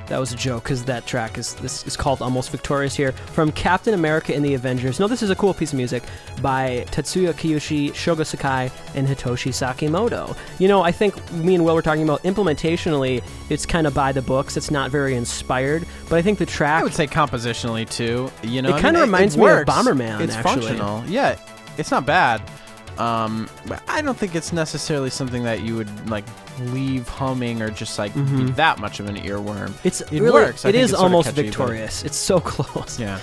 [SPEAKER 2] That was a joke because that track is this is called Almost Victorious here from Captain America and the Avengers. No, this is a cool piece of music by Tatsuya Kiuchi, Shogo Sakai, and Hitoshi Sakimoto. You know, I think me and Will were talking about implementationally, it's kind of by the books. It's not very inspired, but I think the track
[SPEAKER 1] I would say compositionally too. You know,
[SPEAKER 2] It kinda
[SPEAKER 1] mean,
[SPEAKER 2] reminds me of. Bomberman,
[SPEAKER 1] It's
[SPEAKER 2] actually.
[SPEAKER 1] functional. Yeah, it's not bad. Um, but I don't think it's necessarily something that you would like leave humming or just like be that much of an earworm.
[SPEAKER 2] Mm-hmm. It's
[SPEAKER 1] it
[SPEAKER 2] really,
[SPEAKER 1] works. I
[SPEAKER 2] It
[SPEAKER 1] think it's
[SPEAKER 2] almost
[SPEAKER 1] catchy,
[SPEAKER 2] victorious. It's so close.
[SPEAKER 1] Yeah,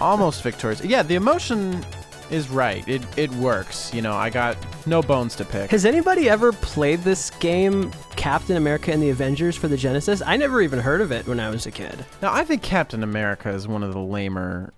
[SPEAKER 1] almost victorious. Yeah, the emotion is right. It it works. You know, I got no bones to pick.
[SPEAKER 2] Has anybody ever played this game, Captain America and the Avengers for the Genesis? I never even heard of it when I was a kid.
[SPEAKER 1] Now, I think Captain America is one of the lamer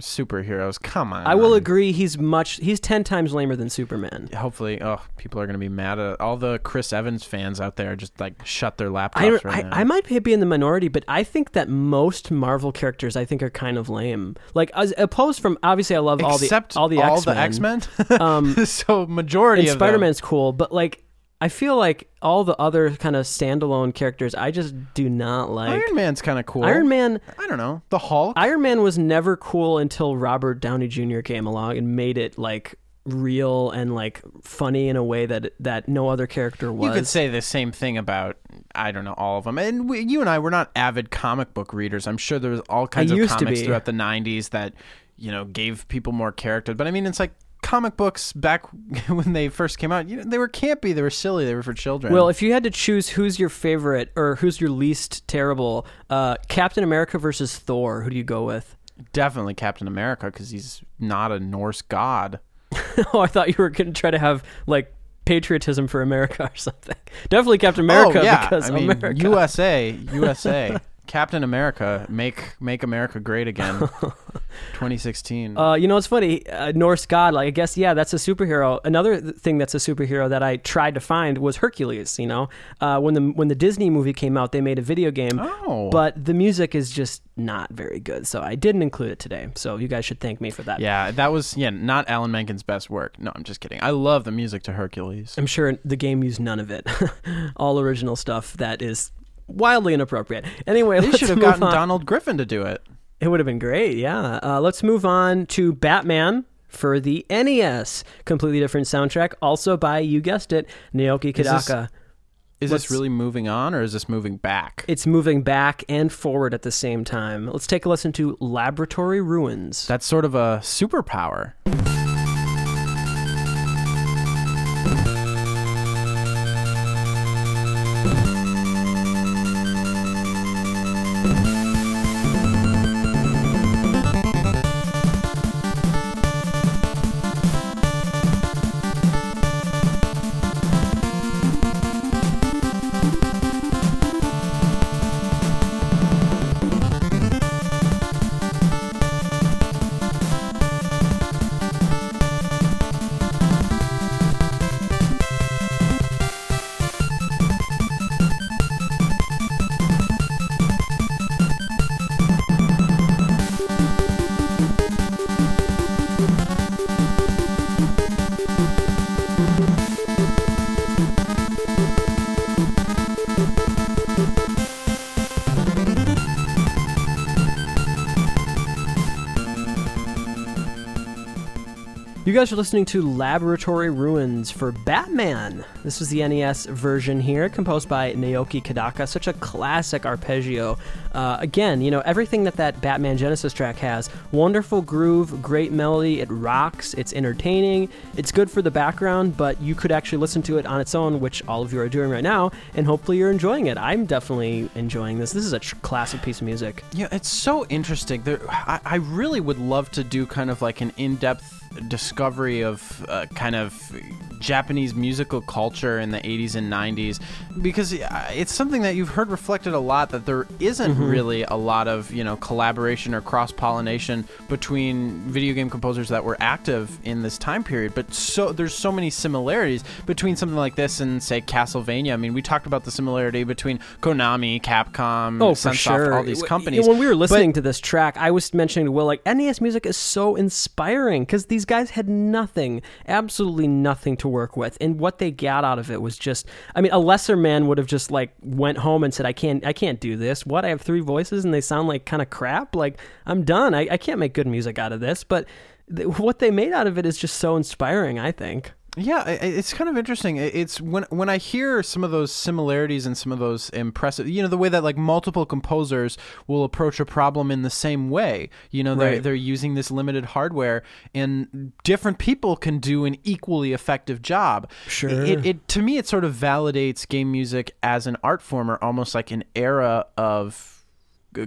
[SPEAKER 1] superheroes. Come on.
[SPEAKER 2] I will agree he's much he's 10 times lamer than Superman.
[SPEAKER 1] Hopefully, oh, people are going to be mad at all the Chris Evans fans out there. Just like shut their laptops
[SPEAKER 2] I,
[SPEAKER 1] right
[SPEAKER 2] I,
[SPEAKER 1] now.
[SPEAKER 2] I might be in the minority, but I think that most Marvel characters I think are kind of lame. Like as opposed from obviously I love all the all the
[SPEAKER 1] all
[SPEAKER 2] X-Men.
[SPEAKER 1] the X Men.
[SPEAKER 2] Um,
[SPEAKER 1] so majority
[SPEAKER 2] and
[SPEAKER 1] of them-
[SPEAKER 2] Spider Man's cool, but like I feel like all the other kind of standalone characters I just do not like.
[SPEAKER 1] Iron Man's kind of cool.
[SPEAKER 2] Iron Man
[SPEAKER 1] I don't know. The Hulk.
[SPEAKER 2] Iron Man was never cool until Robert Downey Jr. came along and made it like real and like funny in a way that that no other character was.
[SPEAKER 1] you could say the same thing about I don't know all of them. And we, you and I were not avid comic book readers. I'm sure there was all kinds of comics throughout the 90s that you know gave people more character. But I mean, it's like comic books back when they first came out. You know, they were campy. They were silly. They were for children.
[SPEAKER 2] well, if you had to choose who's your favorite or who's your least terrible, uh, Captain America versus Thor, who do you go with?
[SPEAKER 1] Definitely Captain America because he's not a Norse god.
[SPEAKER 2] oh, I thought you were going to try to have like patriotism for America or something. Definitely Captain America
[SPEAKER 1] oh, yeah.
[SPEAKER 2] because
[SPEAKER 1] I mean,
[SPEAKER 2] America.
[SPEAKER 1] USA, USA. Captain America, make make America great again. 2016.
[SPEAKER 2] Uh, you know, it's funny. Uh, Norse god, like I guess, yeah, that's a superhero. Another thing that's a superhero that I tried to find was Hercules. You know, uh, when the when the Disney movie came out, they made a video game,
[SPEAKER 1] Oh.
[SPEAKER 2] but the music is just not very good. So I didn't include it today. So you guys should thank me for that.
[SPEAKER 1] yeah, that was yeah, not Alan Menken's best work. No, I'm just kidding. I love the music to Hercules.
[SPEAKER 2] I'm sure the game used none of it. All original stuff that is wildly inappropriate. Anyway,
[SPEAKER 1] They should have gotten
[SPEAKER 2] on.
[SPEAKER 1] Donald Griffin to do it.
[SPEAKER 2] It would have been great, yeah. Uh, let's move on to Batman for the NES. Completely different soundtrack, also by, you guessed it, Naoki
[SPEAKER 1] Is this- Is this really moving on or is this moving back?
[SPEAKER 2] It's moving back and forward at the same time. Let's take a listen to Laboratory Ruins.
[SPEAKER 1] That's sort of a superpower.
[SPEAKER 2] Guys are listening to Laboratory Ruins for Batman. This is the NES version here, composed by Naoki Kodaka. Such a classic arpeggio. Uh, again, you know, everything that that Batman Genesis track has wonderful groove, great melody, it rocks, it's entertaining, it's good for the background, but you could actually listen to it on its own, which all of you are doing right now, and hopefully you're enjoying it. I'm definitely enjoying this. This is a tr- classic piece of music.
[SPEAKER 1] Yeah, it's so interesting. There, I, I really would love to do kind of like an in-depth discovery of uh, kind of Japanese musical culture in the 80s and 90s because uh, it's something that you've heard reflected a lot that there isn't really a lot of you know collaboration or cross pollination between video game composers that were active in this time period. But so there's so many similarities between something like this and say Castlevania. I mean we talked about the similarity between Konami Capcom
[SPEAKER 2] Oh,
[SPEAKER 1] Sunsoft,
[SPEAKER 2] sure.
[SPEAKER 1] all these companies.
[SPEAKER 2] When we were
[SPEAKER 1] But-
[SPEAKER 2] listening to this track, I was mentioning to Will, like, NES music is so inspiring because these guys had nothing, absolutely nothing to work with. And what they got out of it was just, I mean, a lesser man would have just, like, went home and said, I can't, I can't do this. What? I have three voices and they sound like kind of crap? Like, I'm done. I, I can't make good music out of this. But th- what they made out of it is just so inspiring, I think.
[SPEAKER 1] Yeah, it's kind of interesting. It's when when I hear some of those similarities and some of those impressive, you know, the way that like multiple composers will approach a problem in the same way. You know, they're
[SPEAKER 2] Right.
[SPEAKER 1] they're using this limited hardware, and different people can do an equally effective job.
[SPEAKER 2] Sure.
[SPEAKER 1] It, it to me, it sort of validates game music as an art form, or almost like an era of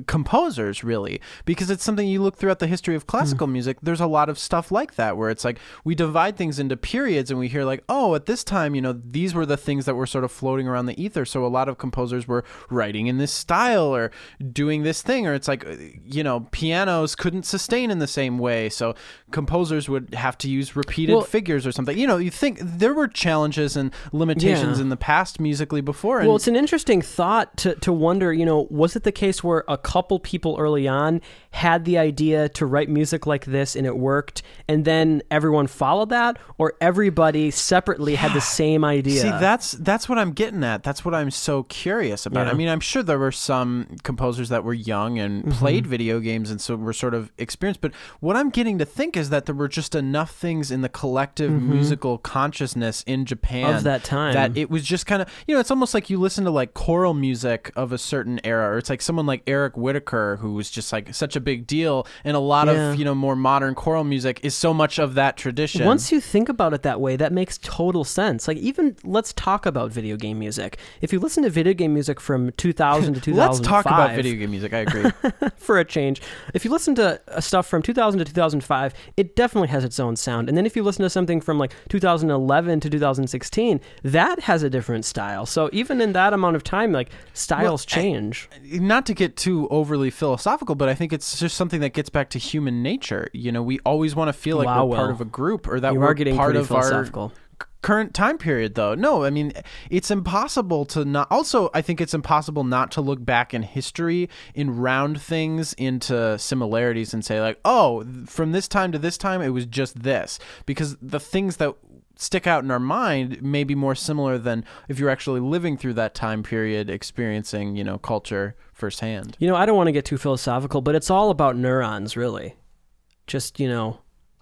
[SPEAKER 1] composers really because it's something you look throughout the history of classical music. There's a lot of stuff like that where it's like we divide things into periods and we hear like oh at this time you know these were the things that were sort of floating around the ether. So a lot of composers were writing in this style or doing this thing or it's like uh, you know pianos couldn't sustain in the same way. So composers would have to use repeated
[SPEAKER 2] Well-
[SPEAKER 1] figures or something. You know you think there were challenges and limitations
[SPEAKER 2] Yeah.
[SPEAKER 1] in the past musically before
[SPEAKER 2] Well, it's an interesting thought to, to wonder, you know, was it the case where a couple people early on had the idea to write music like this and it worked, and then everyone followed that, or everybody separately had the same idea?
[SPEAKER 1] See, that's that's what I'm getting at. That's what I'm so curious about.
[SPEAKER 2] Yeah.
[SPEAKER 1] I mean, I'm sure there were some composers that were young and
[SPEAKER 2] Mm-hmm.
[SPEAKER 1] played video games and so were sort of experienced. But what I'm getting to think is that there were just enough things in the collective musical consciousness in Japan
[SPEAKER 2] Mm-hmm. Of that time.
[SPEAKER 1] that it was just kind of you know, it's almost like you listen to like choral music of a certain era, or it's like someone like Eric Whitacre, who was just like such a big deal, and a lot
[SPEAKER 2] Yeah.
[SPEAKER 1] of you know more modern choral music is so much of that tradition.
[SPEAKER 2] Once you think about it that way, that makes total sense. Like even let's talk about video game music. If you listen to video game music from 2000 to 2005,
[SPEAKER 1] Let's talk about video game music. I agree.
[SPEAKER 2] for a change. If you listen to uh, stuff from 2000 to 2005, it definitely has its own sound. And then if you listen to something from like 2011 to 2016, that has a different style. So even in that amount of time, like styles
[SPEAKER 1] Well, I-
[SPEAKER 2] change.
[SPEAKER 1] not to get too overly philosophical, but I think it's just something that gets back to human nature. You know, we always want to feel like
[SPEAKER 2] Wow,
[SPEAKER 1] we're part of a group or that
[SPEAKER 2] you
[SPEAKER 1] we're
[SPEAKER 2] are getting
[SPEAKER 1] part of our current time period though. No i mean it's impossible to not also i think it's impossible not to look back in history and round things into similarities and say like oh from this time to this time it was just this. Because the things that stick out in our mind may be more similar than if you're actually living through that time period experiencing you know culture firsthand
[SPEAKER 2] You know, I don't want to get too philosophical, but it's all about neurons, really. Just, you know,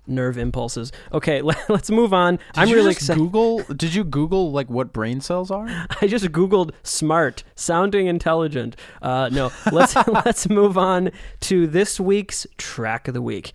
[SPEAKER 2] nerve impulses. Okay, let, us move on.
[SPEAKER 1] Did
[SPEAKER 2] I'm really excited.
[SPEAKER 1] Google. Did you Google like what brain cells are?
[SPEAKER 2] I just googled smart, sounding intelligent. Uh, no, let's let's move on to this week's track of the week.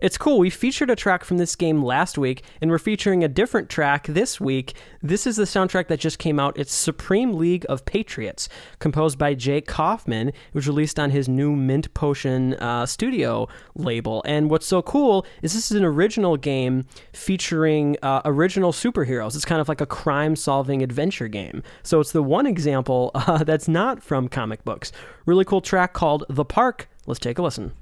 [SPEAKER 2] It's cool. We featured a track from this game last week, and we're featuring a different track this week. This is the soundtrack that just came out. It's Supreme League of Patriots, composed by Jake Kaufman. It was released on his new Mint Potion uh, studio label. And what's so cool is this is an original game featuring uh, original superheroes. It's kind of like a crime solving adventure game. So it's the one example uh, that's not from comic books. Really cool track called The Park. Let's take a listen.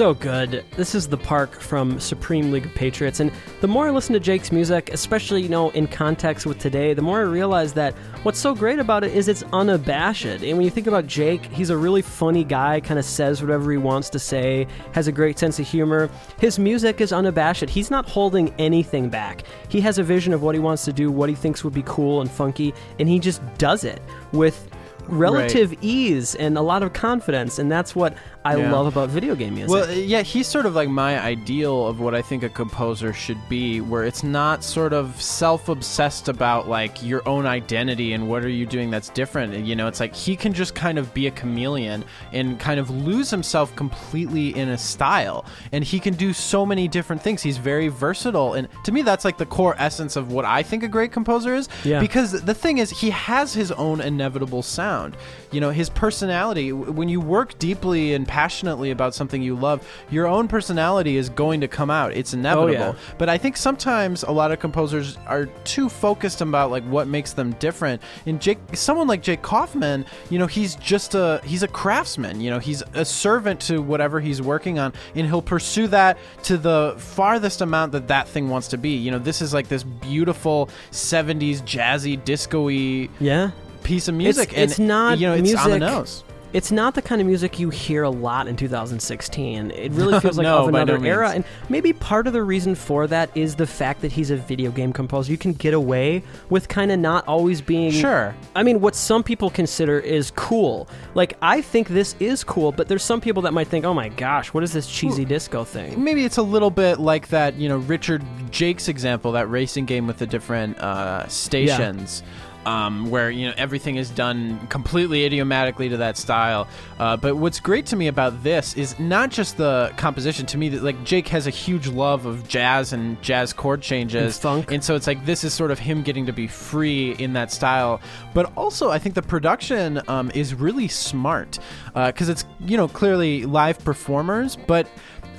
[SPEAKER 2] So good. This is the park from Supreme League of Patriots, and the more I listen to Jake's music, especially you know in context with today, the more I realize that what's so great about it is it's unabashed. And when you think about Jake, he's a really funny guy, kind of says whatever he wants to say, has a great sense of humor. His music is unabashed. He's not holding anything back. He has a vision of what he wants to do, what he thinks would be cool and funky, and he just does it with relative ease and a lot of confidence, and that's what I
[SPEAKER 1] Yeah.
[SPEAKER 2] love about video game music.
[SPEAKER 1] Well, yeah, he's sort of like my ideal of what I think a composer should be, where it's not sort of self obsessed about like your own identity and what are you doing that's different. You know, it's like he can just kind of be a chameleon and kind of lose himself completely in a style. And he can do so many different things. He's very versatile. And to me, that's like the core essence of what I think a great composer is.
[SPEAKER 2] Yeah.
[SPEAKER 1] Because the thing is, he has his own inevitable sound. You know, his personality, when you work deeply and passionately about something you love, your own personality is going to come out. It's oh, inevitable.
[SPEAKER 2] yeah.
[SPEAKER 1] But I think sometimes a lot of composers are too focused about like what makes them different. And Jake, someone like Jake Kaufman, you know, he's just a he's a craftsman. You know, he's a servant to whatever he's working on, and he'll pursue that to the farthest amount that that thing wants to be. You know, this is like this beautiful '70s jazzy disco-y
[SPEAKER 2] yeah.
[SPEAKER 1] Piece of music.
[SPEAKER 2] it's
[SPEAKER 1] and
[SPEAKER 2] not
[SPEAKER 1] you know it's on the
[SPEAKER 2] music-
[SPEAKER 1] nose.
[SPEAKER 2] it's not the kind of music you hear a lot in 2016. It really feels like
[SPEAKER 1] No,
[SPEAKER 2] of
[SPEAKER 1] by no
[SPEAKER 2] another era,
[SPEAKER 1] means.
[SPEAKER 2] and maybe part of the reason for that is the fact that he's a video game composer. You can get away with kind of not always being
[SPEAKER 1] Sure.
[SPEAKER 2] I mean, what some people consider is cool. Like, I think this is cool, but there's some people that might think, "Oh my gosh, what is this cheesy disco thing?"
[SPEAKER 1] Maybe it's a little bit like that, you know, Richard Jake's example, that racing game with the different uh, stations. Um, where you know everything is done completely idiomatically to that style, uh, but what's great to me about this is not just the composition. To me, that like Jake has a huge love of jazz and jazz chord changes,
[SPEAKER 2] And funk.
[SPEAKER 1] and so it's like this is sort of him getting to be free in that style. But also, I think the production um, is really smart because it's you know clearly live performers, but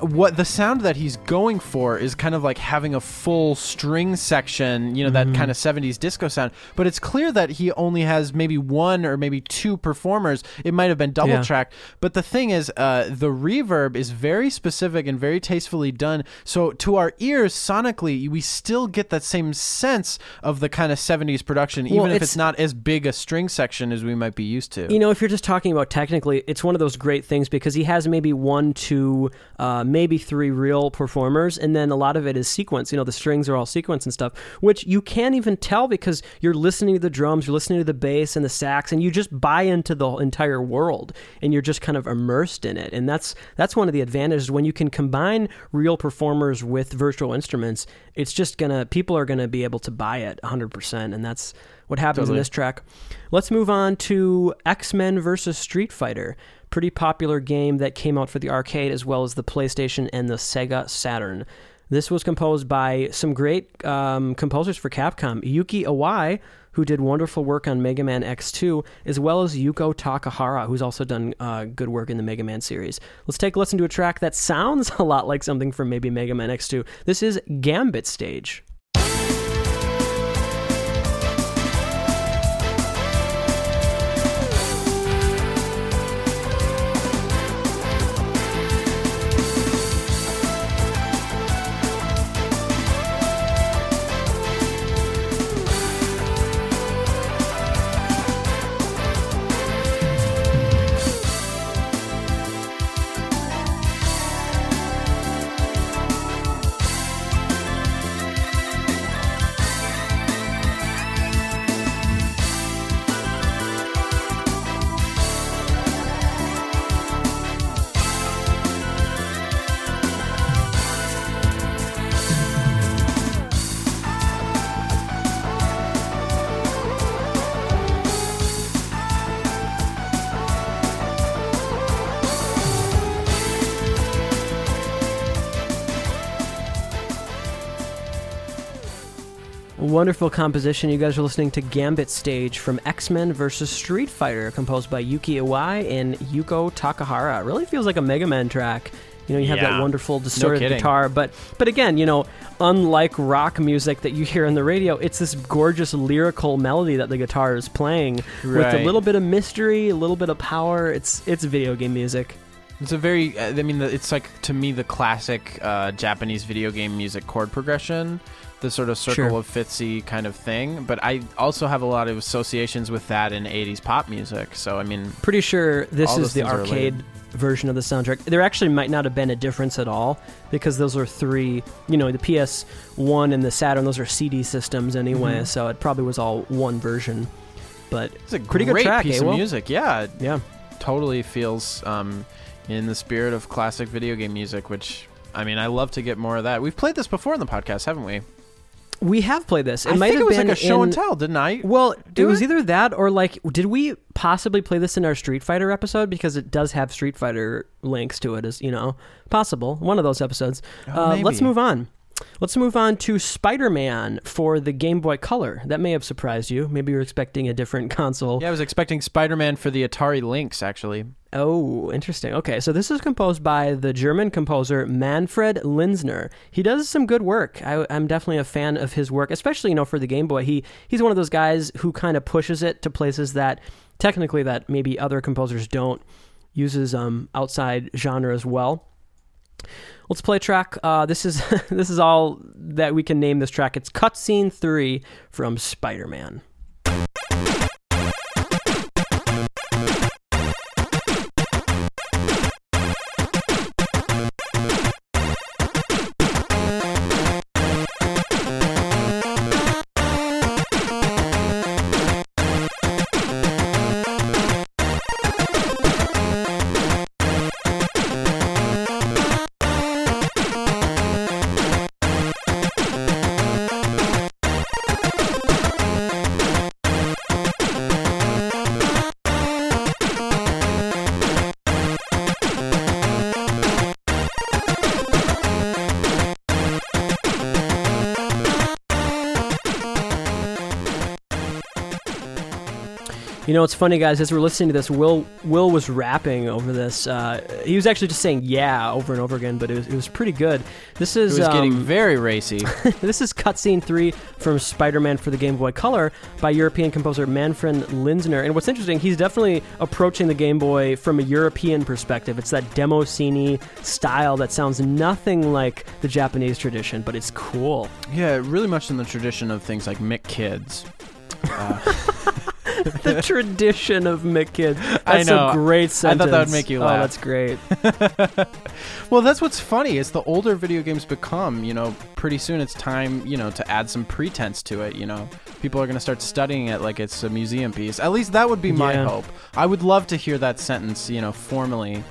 [SPEAKER 1] what the sound that he's going for is kind of like having a full string section, you know, that kind of 70s disco sound. But it's clear that he only has maybe one or maybe two performers. It might have been double
[SPEAKER 2] Yeah.
[SPEAKER 1] tracked. But the thing is, uh, the reverb is very specific and very tastefully done. So to our ears, sonically, we still get that same sense of the kind of 70s production, even
[SPEAKER 2] Well,
[SPEAKER 1] if
[SPEAKER 2] it's-
[SPEAKER 1] it's not as big a string section as we might be used to.
[SPEAKER 2] You know, if you're just talking about technically, it's one of those great things because he has maybe one, two, uh, maybe three real performers, and then a lot of it is sequence. You know, the strings are all sequence and stuff, which you can't even tell because you're listening to the drums, you're listening to the bass and the sax, and you just buy into the entire world, and you're just kind of immersed in it. And that's that's one of the advantages when you can combine real performers with virtual instruments. It's just gonna people are gonna be able to buy it 100%, and that's what happens in this track. Let's move on to X Men versus Street Fighter. Pretty popular game that came out for the arcade as well as the PlayStation and the Sega Saturn. This was composed by some great um, composers for Capcom Yuki Iwai, who did wonderful work on Mega Man X2, as well as Yuko Takehara, who's also done uh, good work in the Mega Man series. Let's take a listen to a track that sounds a lot like something from maybe Mega Man X2. This is Gambit Stage. Wonderful composition. You guys are listening to Gambit Stage from X Men vs. Street Fighter, composed by Yuki Iwai and Yuko Takehara. It really feels like a Mega Man track. You know, you have that wonderful distorted
[SPEAKER 1] kidding.
[SPEAKER 2] guitar, but but again, you know, unlike rock music that you hear on the radio, it's this gorgeous lyrical melody that the guitar is playing with a little bit of mystery, a little bit of power. It's it's video game music.
[SPEAKER 1] It's a very, uh, I mean, it's like to me the classic uh, Japanese video game music chord progression, the sort of circle
[SPEAKER 2] Sure.
[SPEAKER 1] of fitsy kind of thing. But I also have a lot of associations with that in 80s pop music. So, I mean,
[SPEAKER 2] Pretty sure this is the arcade version of the soundtrack. There actually might not have been a difference at all because those are three, you know, the PS1 and the Saturn, those are CD systems anyway,
[SPEAKER 1] Mhm.
[SPEAKER 2] so it probably was all one version. But
[SPEAKER 1] it's a
[SPEAKER 2] Pretty good
[SPEAKER 1] great
[SPEAKER 2] track,
[SPEAKER 1] piece
[SPEAKER 2] eh,
[SPEAKER 1] of music. Yeah,
[SPEAKER 2] yeah,
[SPEAKER 1] totally feels um, in the spirit of classic video game music, which, I mean, I love to get more of that. We've played this before in the podcast, haven't we?
[SPEAKER 2] We have played this. It
[SPEAKER 1] I
[SPEAKER 2] might
[SPEAKER 1] think
[SPEAKER 2] have
[SPEAKER 1] it was
[SPEAKER 2] been
[SPEAKER 1] like a show
[SPEAKER 2] in,
[SPEAKER 1] and tell, didn't I?
[SPEAKER 2] Well, it was
[SPEAKER 1] it?
[SPEAKER 2] either that or like, did we possibly play this in our Street Fighter episode because it does have Street Fighter links to it? As you know, possible one of those episodes.
[SPEAKER 1] Oh,
[SPEAKER 2] uh, let's move on. Let's move on to Spider-Man for the Game Boy Color. That may have surprised you. Maybe you're expecting a different console.
[SPEAKER 1] Yeah, I was expecting Spider Man for the Atari Lynx, actually.
[SPEAKER 2] Oh, interesting. Okay, so this is composed by the German composer Manfred Linzner. He does some good work. I, I'm definitely a fan of his work, especially you know for the Game Boy. He he's one of those guys who kind of pushes it to places that technically that maybe other composers don't. Uses um outside genre as well. Let's play track. Uh, this is this is all that we can name this track. It's Cutscene Three from Spider-Man. You know, it's funny, guys. As we're listening to this, Will Will was rapping over this. Uh, he was actually just saying "yeah" over and over again, but it was, it was pretty good. This
[SPEAKER 1] It
[SPEAKER 2] is
[SPEAKER 1] was getting
[SPEAKER 2] um,
[SPEAKER 1] very racy.
[SPEAKER 2] this is cutscene three from Spider-Man for the Game Boy Color by European composer Manfred Linzner. And what's interesting, he's definitely approaching the Game Boy from a European perspective. It's that demo scene style that sounds nothing like the Japanese tradition, but it's cool.
[SPEAKER 1] yeah, really much in the tradition of things like Mick Kids.
[SPEAKER 2] the tradition of McKid. That's
[SPEAKER 1] I know.
[SPEAKER 2] a great sentence.
[SPEAKER 1] I thought that would make you laugh.
[SPEAKER 2] Oh,
[SPEAKER 1] laugh.
[SPEAKER 2] that's great.
[SPEAKER 1] Well, that's what's funny is the older video games become, you know, pretty soon it's time, you know, to add some pretense to it, you know. People are going to start studying it like it's a museum piece. At least that would be my
[SPEAKER 2] Yeah.
[SPEAKER 1] hope. I would love to hear that sentence, you know, formally.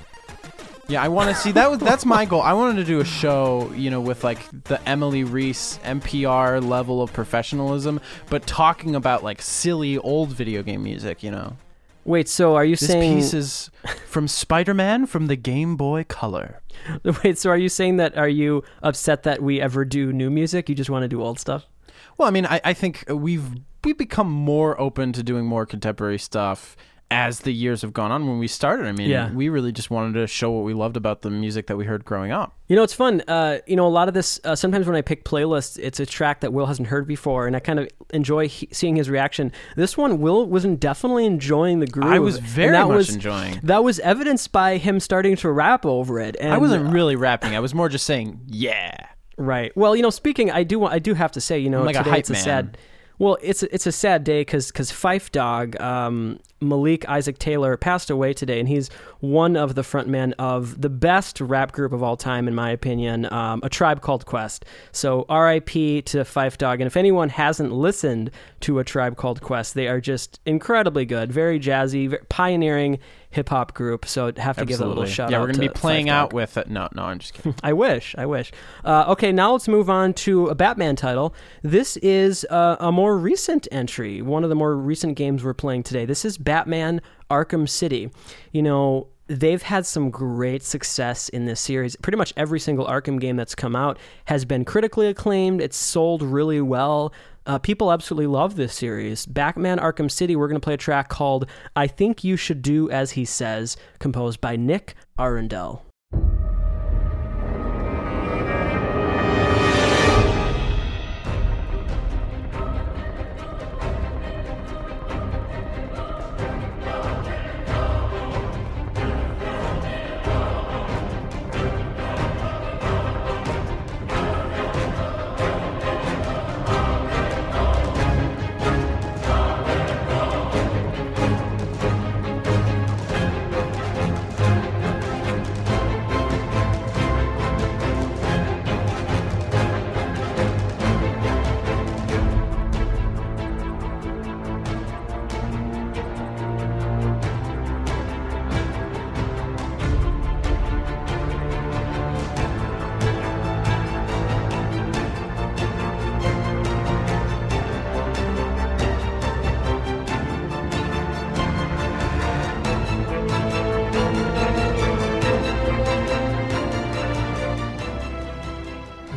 [SPEAKER 1] Yeah, I want to see that was that's my goal. I wanted to do a show, you know, with like the Emily Reese NPR level of professionalism, but talking about like silly old video game music, you know.
[SPEAKER 2] Wait, so are you
[SPEAKER 1] This
[SPEAKER 2] saying
[SPEAKER 1] piece is from Spider-Man from the Game Boy Color.
[SPEAKER 2] Wait, so are you saying that are you upset that we ever do new music? You just want to do old stuff?
[SPEAKER 1] Well, I mean, I, I think we've we've become more open to doing more contemporary stuff as the years have gone on. When we started, I mean,
[SPEAKER 2] Yeah.
[SPEAKER 1] we really just wanted to show what we loved about the music that we heard growing up.
[SPEAKER 2] You know, it's fun. Uh, you know, a lot of this. Uh, sometimes when I pick playlists, it's a track that Will hasn't heard before, and I kind of enjoy he- seeing his reaction. This one, Will was definitely enjoying the groove.
[SPEAKER 1] I was very
[SPEAKER 2] that
[SPEAKER 1] much
[SPEAKER 2] was,
[SPEAKER 1] enjoying.
[SPEAKER 2] That was evidenced by him starting to rap over it. And
[SPEAKER 1] I wasn't really rapping. I was more just saying, "Yeah."
[SPEAKER 2] Right. Well, you know, speaking, I do want, I do have to say, you know,
[SPEAKER 1] I'm like
[SPEAKER 2] today
[SPEAKER 1] hype
[SPEAKER 2] it's a
[SPEAKER 1] man.
[SPEAKER 2] sad. Well, it's it's a sad day because because Phife Dawg um, Malik Isaac Taylor passed away today, and he's one of the frontmen of the best rap group of all time, in my opinion, um, a tribe called Quest. So R.I.P. to Phife Dawg, and if anyone hasn't listened to a tribe called Quest, they are just incredibly good, very jazzy, very pioneering hip hop group. So have to give a little
[SPEAKER 1] Absolutely.
[SPEAKER 2] shout
[SPEAKER 1] yeah,
[SPEAKER 2] out.
[SPEAKER 1] we're gonna be playing
[SPEAKER 2] Dawg.
[SPEAKER 1] out with it. No, no, I'm just kidding.
[SPEAKER 2] I wish. I wish. Uh, okay, now let's move on to a Batman title. This is uh, a more recent entry, one of the more recent games we're playing today. This is Batman Arkham City. You know, they've had some great success in this series. Pretty much every single Arkham game that's come out has been critically acclaimed, it's sold really well. Uh, people absolutely love this series. Batman Arkham City, we're going to play a track called I Think You Should Do As He Says, composed by Nick Arundel.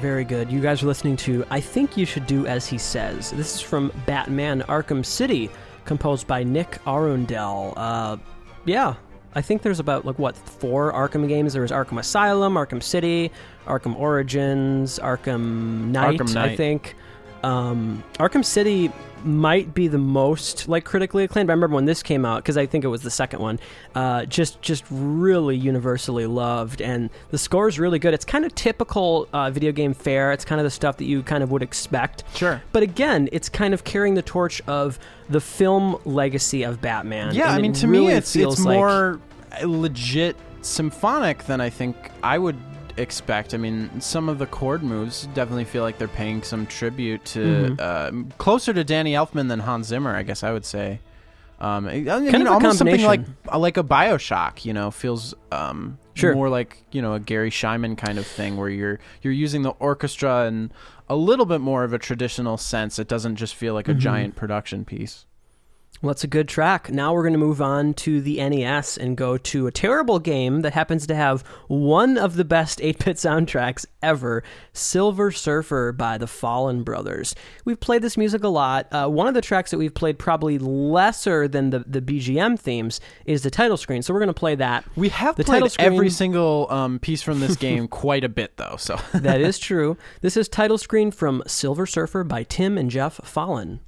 [SPEAKER 2] Very good. You guys are listening to I Think You Should Do As He Says. This is from Batman Arkham City, composed by Nick Arundel. Uh, yeah, I think there's about, like, what, four Arkham games? There was Arkham Asylum, Arkham City, Arkham Origins, Arkham Knight,
[SPEAKER 1] Arkham
[SPEAKER 2] I think. Um, Arkham City might be the most like critically acclaimed. I remember when this came out because I think it was the second one. Uh, just just really universally loved, and the score is really good. It's kind of typical uh, video game fare. It's kind of the stuff that you kind of would expect.
[SPEAKER 1] Sure.
[SPEAKER 2] But again, it's kind of carrying the torch of the film legacy of Batman.
[SPEAKER 1] Yeah, I mean, to
[SPEAKER 2] really
[SPEAKER 1] me, it's
[SPEAKER 2] feels
[SPEAKER 1] it's
[SPEAKER 2] like-
[SPEAKER 1] more legit symphonic than I think I would expect. I mean, some of the chord moves definitely feel like they're paying some tribute to
[SPEAKER 2] Mm-hmm.
[SPEAKER 1] uh, closer to Danny Elfman than Hans Zimmer. I guess I would say. Um, I, mean,
[SPEAKER 2] of a
[SPEAKER 1] almost something like like a Bioshock. You know, feels um,
[SPEAKER 2] Sure.
[SPEAKER 1] more like you know a Garry Schyman kind of thing, where you're you're using the orchestra in a little bit more of a traditional sense. It doesn't just feel like a
[SPEAKER 2] Mm-hmm.
[SPEAKER 1] giant production piece.
[SPEAKER 2] Well, that's a good track. Now we're going to move on to the NES and go to a terrible game that happens to have one of the best 8 bit soundtracks ever Silver Surfer by the Follin Brothers. We've played this music a lot. Uh, one of the tracks that we've played probably lesser than the, the BGM themes is the title screen. So we're going to play that.
[SPEAKER 1] We have
[SPEAKER 2] the
[SPEAKER 1] played
[SPEAKER 2] title screen,
[SPEAKER 1] every single um, piece from this game quite a bit, though. So
[SPEAKER 2] that is true. This is title screen from Silver Surfer by Tim and Geoff Follin.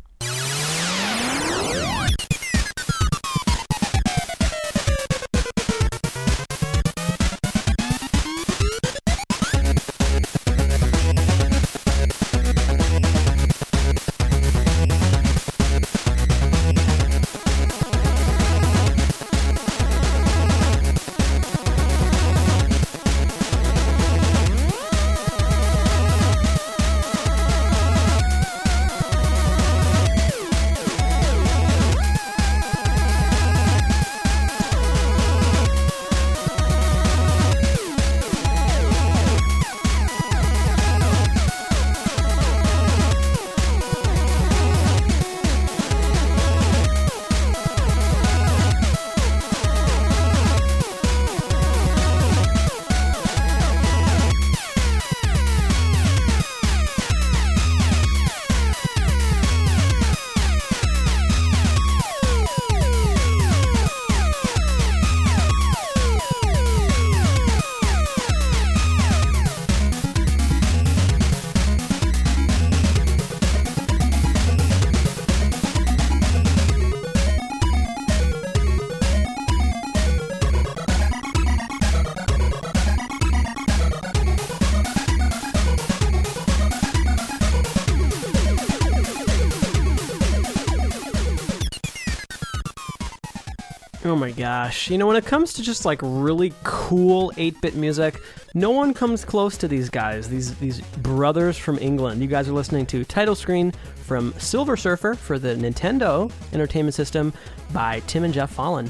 [SPEAKER 2] Oh my gosh. You know, when it comes to just like really cool 8 bit music, no one comes close to these guys, these, these brothers from England. You guys are listening to title screen from Silver Surfer for the Nintendo Entertainment System by Tim and Geoff Follin.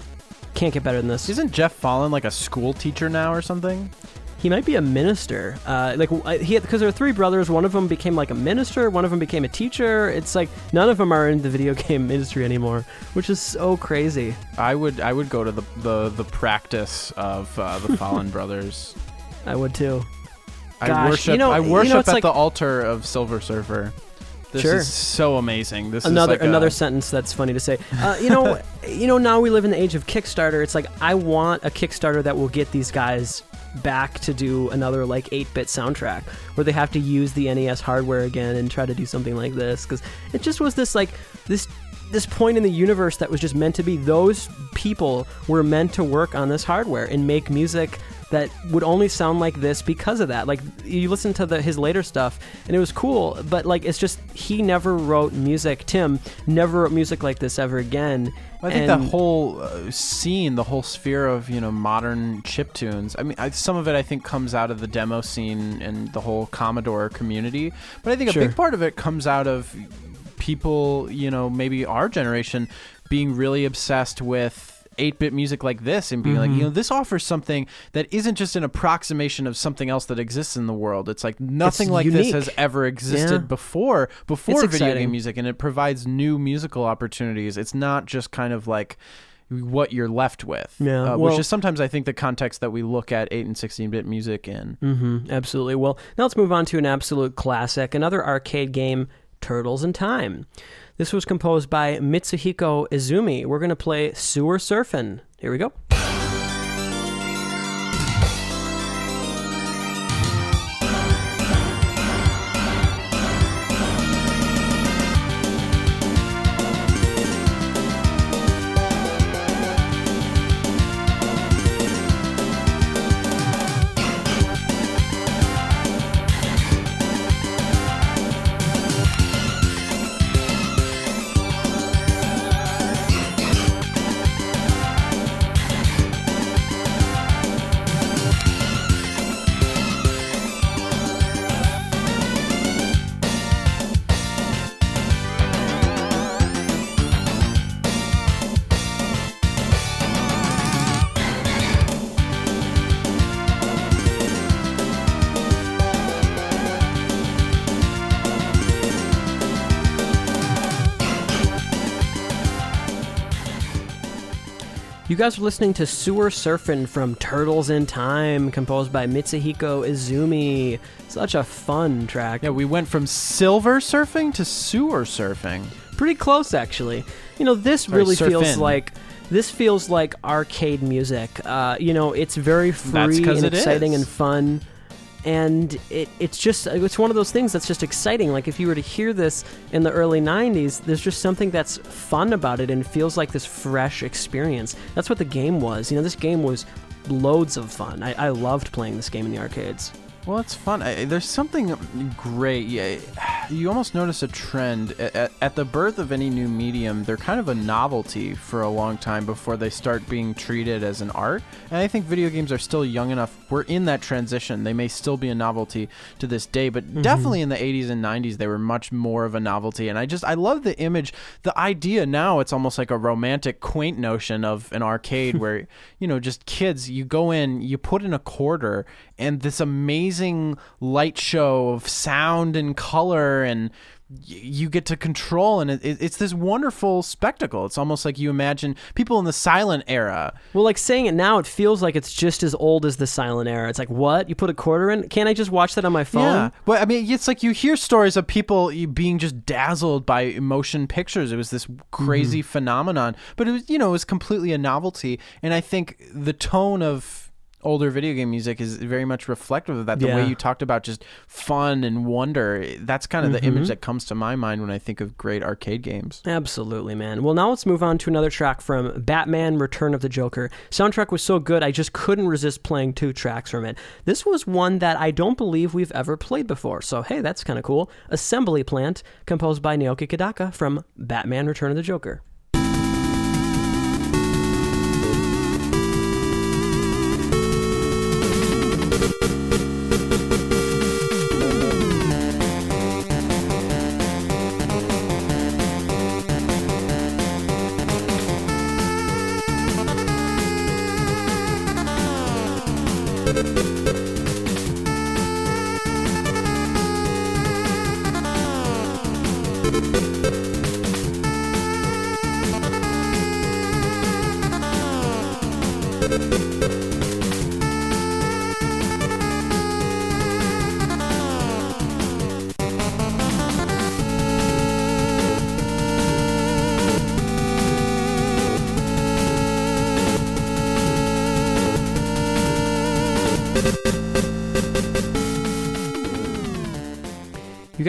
[SPEAKER 2] Can't get better than this.
[SPEAKER 1] isn't Geoff Follin like a school teacher now or something?
[SPEAKER 2] He might be a minister. Uh, like he, because there are three brothers. One of them became like a minister. One of them became a teacher. It's like none of them are in the video game industry anymore, which is so crazy.
[SPEAKER 1] I would I would go to the the, the practice of uh, the Follin Brothers.
[SPEAKER 2] I would too.
[SPEAKER 1] I
[SPEAKER 2] Gosh,
[SPEAKER 1] worship
[SPEAKER 2] you know-
[SPEAKER 1] I
[SPEAKER 2] you know,
[SPEAKER 1] worship at
[SPEAKER 2] like-
[SPEAKER 1] the altar of Silver Surfer. This
[SPEAKER 2] Sure.
[SPEAKER 1] is so amazing. This
[SPEAKER 2] another
[SPEAKER 1] is like
[SPEAKER 2] another
[SPEAKER 1] a,
[SPEAKER 2] sentence that's funny to say. Uh, you know, you know. Now we live in the age of Kickstarter. It's like I want a Kickstarter that will get these guys back to do another like 8-bit soundtrack where they have to use the NES hardware again and try to do something like this because it just was this like this this point in the universe that was just meant to be. Those people were meant to work on this hardware and make music that would only sound like this because of that. Like you listen to the his later stuff and it was cool, but like it's just he never wrote music. Tim never wrote music like this ever again.
[SPEAKER 1] I think
[SPEAKER 2] And-
[SPEAKER 1] the whole uh, scene, the whole sphere of you know modern chip tunes. I mean, I, some of it I think comes out of the demo scene and the whole Commodore community, but I think a
[SPEAKER 2] Sure.
[SPEAKER 1] big part of it comes out of people, you know, maybe our generation being really obsessed with. 8-bit music like this and being like
[SPEAKER 2] Mm-hmm.
[SPEAKER 1] you know this offers something that isn't just an approximation of something else that exists in the world it's like nothing like this has ever existed
[SPEAKER 2] Yeah.
[SPEAKER 1] before before
[SPEAKER 2] It's
[SPEAKER 1] video
[SPEAKER 2] exciting.
[SPEAKER 1] game music and it provides new musical opportunities it's not just kind of like what you're left with
[SPEAKER 2] Yeah,
[SPEAKER 1] uh,
[SPEAKER 2] well-
[SPEAKER 1] which is sometimes i think the context that we look at 8 and 16 bit music in
[SPEAKER 2] Mm-hmm, absolutely. Well, now let's move on to an absolute classic, another arcade game, Turtles in Time. This was composed by Mitsuhiko Izumi. We're going to play Sewer Surfin'. Here we go. You guys are listening to Sewer Surfin' from Turtles in Time, composed by Mitsuhiko Izumi. Such a fun track.
[SPEAKER 1] Yeah, we went from silver surfing to sewer surfing.
[SPEAKER 2] Pretty close, actually. You know, this
[SPEAKER 1] Sorry,
[SPEAKER 2] really feels like this feels like arcade music. Uh, you know, it's very free and
[SPEAKER 1] it
[SPEAKER 2] exciting
[SPEAKER 1] is.
[SPEAKER 2] and fun. And it, it's just it's one of those things that's just exciting. Like if you were to hear this in the early '90s, there's just something that's fun about it and feels like this fresh experience. That's what the game was. You know, this game was loads of fun. I, I loved playing this game in the arcades.
[SPEAKER 1] Well, it's fun. I, there's something great. Yeah, you almost notice a trend at, at the birth of any new medium. They're kind of a novelty for a long time before they start being treated as an art. And I think video games are still young enough. We're in that transition. They may still be a novelty to this day, but mm-hmm. definitely in the 80s and 90s, they were much more of a novelty. And I just I love the image, the idea. Now it's almost like a romantic, quaint notion of an arcade where you know just kids. You go in, you put in a quarter, and this amazing light show of sound and color and you get to control and it, it- it's this wonderful spectacle it's almost like you imagine people in the silent era
[SPEAKER 2] Well, like saying it now, it feels like it's just as old as the silent era. It's like, what? You put a quarter in? Can't I just watch that on my phone?
[SPEAKER 1] yeah but i mean it's like you hear stories of people being just dazzled by motion pictures it was this crazy mm-hmm. phenomenon but it was you know it was completely a novelty and i think the tone of older video game music is very much reflective of that the way you talked about just fun and wonder that's kind of the image mm-hmm. that comes to my mind when i think of great arcade games
[SPEAKER 2] Absolutely, man. Well, now let's move on to another track from Batman Return of the Joker. Soundtrack was so good, I just couldn't resist playing two tracks from it. This was one that I don't believe we've ever played before, so hey, that's kind of cool. Assembly Plant, composed by Naoki Kodaka from Batman Return of the Joker. You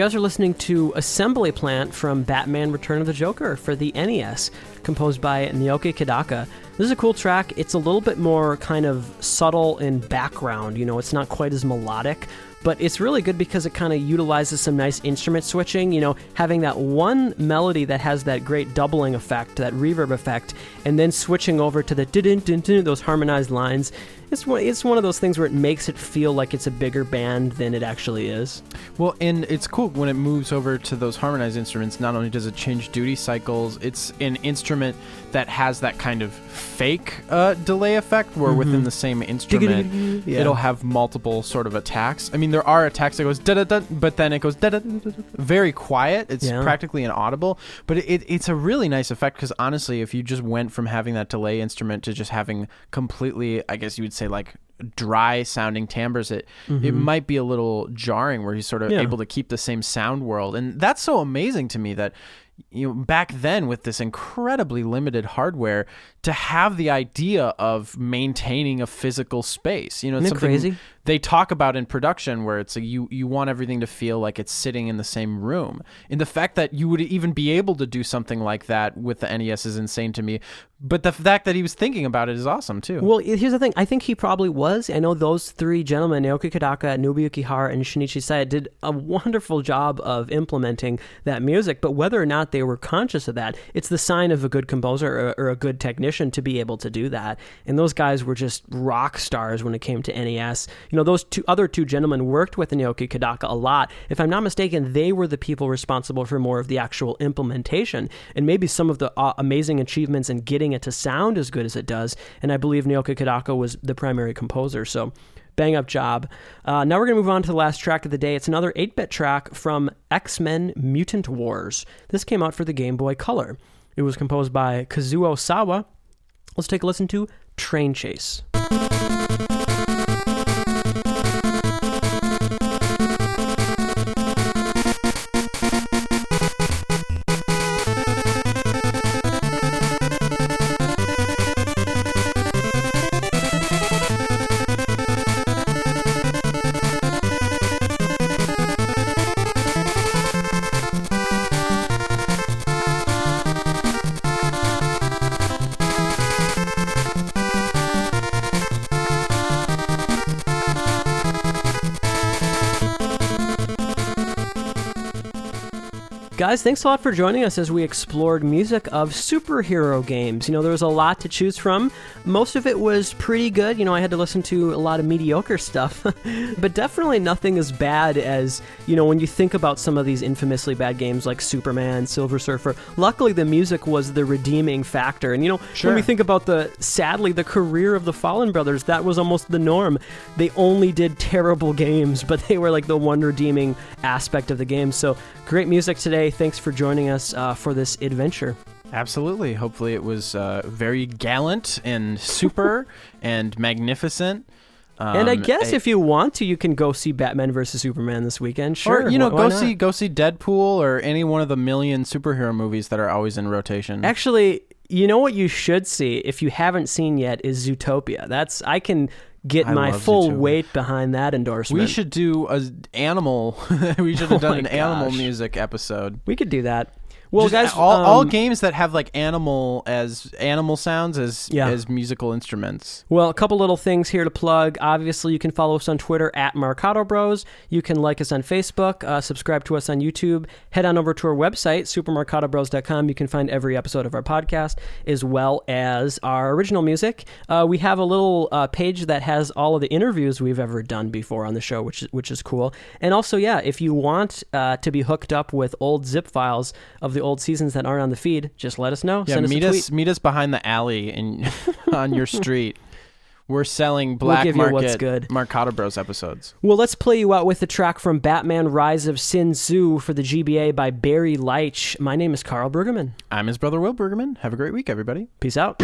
[SPEAKER 2] guys are listening to Assembly Plant from Batman Return of the Joker for the NES, composed by Naoki Kodaka. This is a cool track. It's a little bit more kind of subtle in background, you know, it's not quite as melodic, but it's really good because it kind of utilizes some nice instrument switching, you know, having that one melody that has that great doubling effect, that reverb effect, and then switching over to the din those harmonized lines. It's one, it's one of those things where it makes it feel like it's a bigger band than it actually is.
[SPEAKER 1] Well, and it's cool when it moves over to those harmonized instruments. Not only does it change duty cycles, it's an instrument that has that kind of fake uh, delay effect where within the same instrument
[SPEAKER 2] Mm-hmm. Yeah.
[SPEAKER 1] it'll have multiple sort of attacks. I mean, there are attacks that goes da da da, but then it goes da da da, very quiet. It's
[SPEAKER 2] Yeah.
[SPEAKER 1] practically inaudible, but it, it's a really nice effect because honestly, if you just went from having that delay instrument to just having completely, I guess you would say like dry sounding timbres it it might be a little jarring where he's sort of
[SPEAKER 2] Mm-hmm. Yeah.
[SPEAKER 1] able to keep the same sound world and that's so amazing to me that you know back then with this incredibly limited hardware to have the idea of maintaining a physical space you know it's
[SPEAKER 2] crazy?
[SPEAKER 1] they talk about in production where it's like you you want everything to feel like it's sitting in the same room and the fact that you would even be able to do something like that with the NES is insane to me but the fact that he was thinking about it is awesome too
[SPEAKER 2] Well, here's the thing. I think he probably was. I know those three gentlemen, Naoki Kodaka, Nobuyuki Hara, and Shinichi Seya, did a wonderful job of implementing that music. But whether or not they were conscious of that, it's the sign of a good composer or, or a good technician to be able to do that. And those guys were just rock stars when it came to NES. You know, those two other two gentlemen worked with Naoki Kodaka a lot. If I'm not mistaken, they were the people responsible for more of the actual implementation and maybe some of the uh, amazing achievements in getting it to sound as good as it does. And I believe Naoki Kodaka was the primary composer. So bang up job. Uh, now we're going to move on to the last track of the day. It's another 8 bit track from X Men Mutant Wars. This came out for the Game Boy Color. It was composed by Kazuo Sawa. Let's take a listen to Train Chase. Guys, thanks a lot for joining us as we explored music of superhero games. You know, there was a lot to choose from. Most of it was pretty good. You know, I had to listen to a lot of mediocre stuff, but definitely nothing as bad as, you know, when you think about some of these infamously bad games like Superman, Silver Surfer. Luckily, the music was the redeeming factor. And, you know,
[SPEAKER 1] Sure.
[SPEAKER 2] when we think about the, sadly, the career of the Follin Brothers, that was almost the norm. They only did terrible games, but they were like the one redeeming aspect of the game. So, great music today. Thanks for joining us uh, for this adventure.
[SPEAKER 1] Absolutely. Hopefully, it was uh, very gallant and super and magnificent.
[SPEAKER 2] and I
[SPEAKER 1] Um,
[SPEAKER 2] guess
[SPEAKER 1] I-
[SPEAKER 2] if you want to, you can go see Batman versus Superman this weekend. Sure,
[SPEAKER 1] or you know,
[SPEAKER 2] why- why
[SPEAKER 1] go
[SPEAKER 2] not?
[SPEAKER 1] see go see Deadpool or any one of the million superhero movies that are always in rotation.
[SPEAKER 2] Actually, you know what you should see if you haven't seen yet is Zootopia. That's I can get
[SPEAKER 1] I
[SPEAKER 2] my full weight behind that endorsement.
[SPEAKER 1] we should do a animal. we should
[SPEAKER 2] Oh
[SPEAKER 1] have done an animal music episode.
[SPEAKER 2] we could do that. Well, guys,
[SPEAKER 1] all, all
[SPEAKER 2] um,
[SPEAKER 1] games that have like animal as animal sounds as
[SPEAKER 2] Yeah.
[SPEAKER 1] as musical instruments.
[SPEAKER 2] Well, a couple little things here to plug. Obviously, you can follow us on Twitter at Marcato Bros. You can like us on Facebook, uh, subscribe to us on YouTube. Head on over to our website, supermarcatobros.com. You can find every episode of our podcast as well as our original music. Uh, we have a little uh, page that has all of the interviews we've ever done before on the show, which is, which is cool. And also, yeah, if you want uh, to be hooked up with old zip files of the old seasons that aren't on the feed, just let us know.
[SPEAKER 1] Yeah,
[SPEAKER 2] Send us
[SPEAKER 1] meet
[SPEAKER 2] tweet.
[SPEAKER 1] us meet us behind the alley in on your street. We're selling black
[SPEAKER 2] you
[SPEAKER 1] market
[SPEAKER 2] what's good.
[SPEAKER 1] Marcato Bros episodes.
[SPEAKER 2] Well, let's play you out with the track from Batman Rise of Sin Tzu for the GBA by Barry Leitch. My name is Karl Brueggemann.
[SPEAKER 1] I'm his brother Will Brueggemann. Have a great week, everybody.
[SPEAKER 2] Peace out.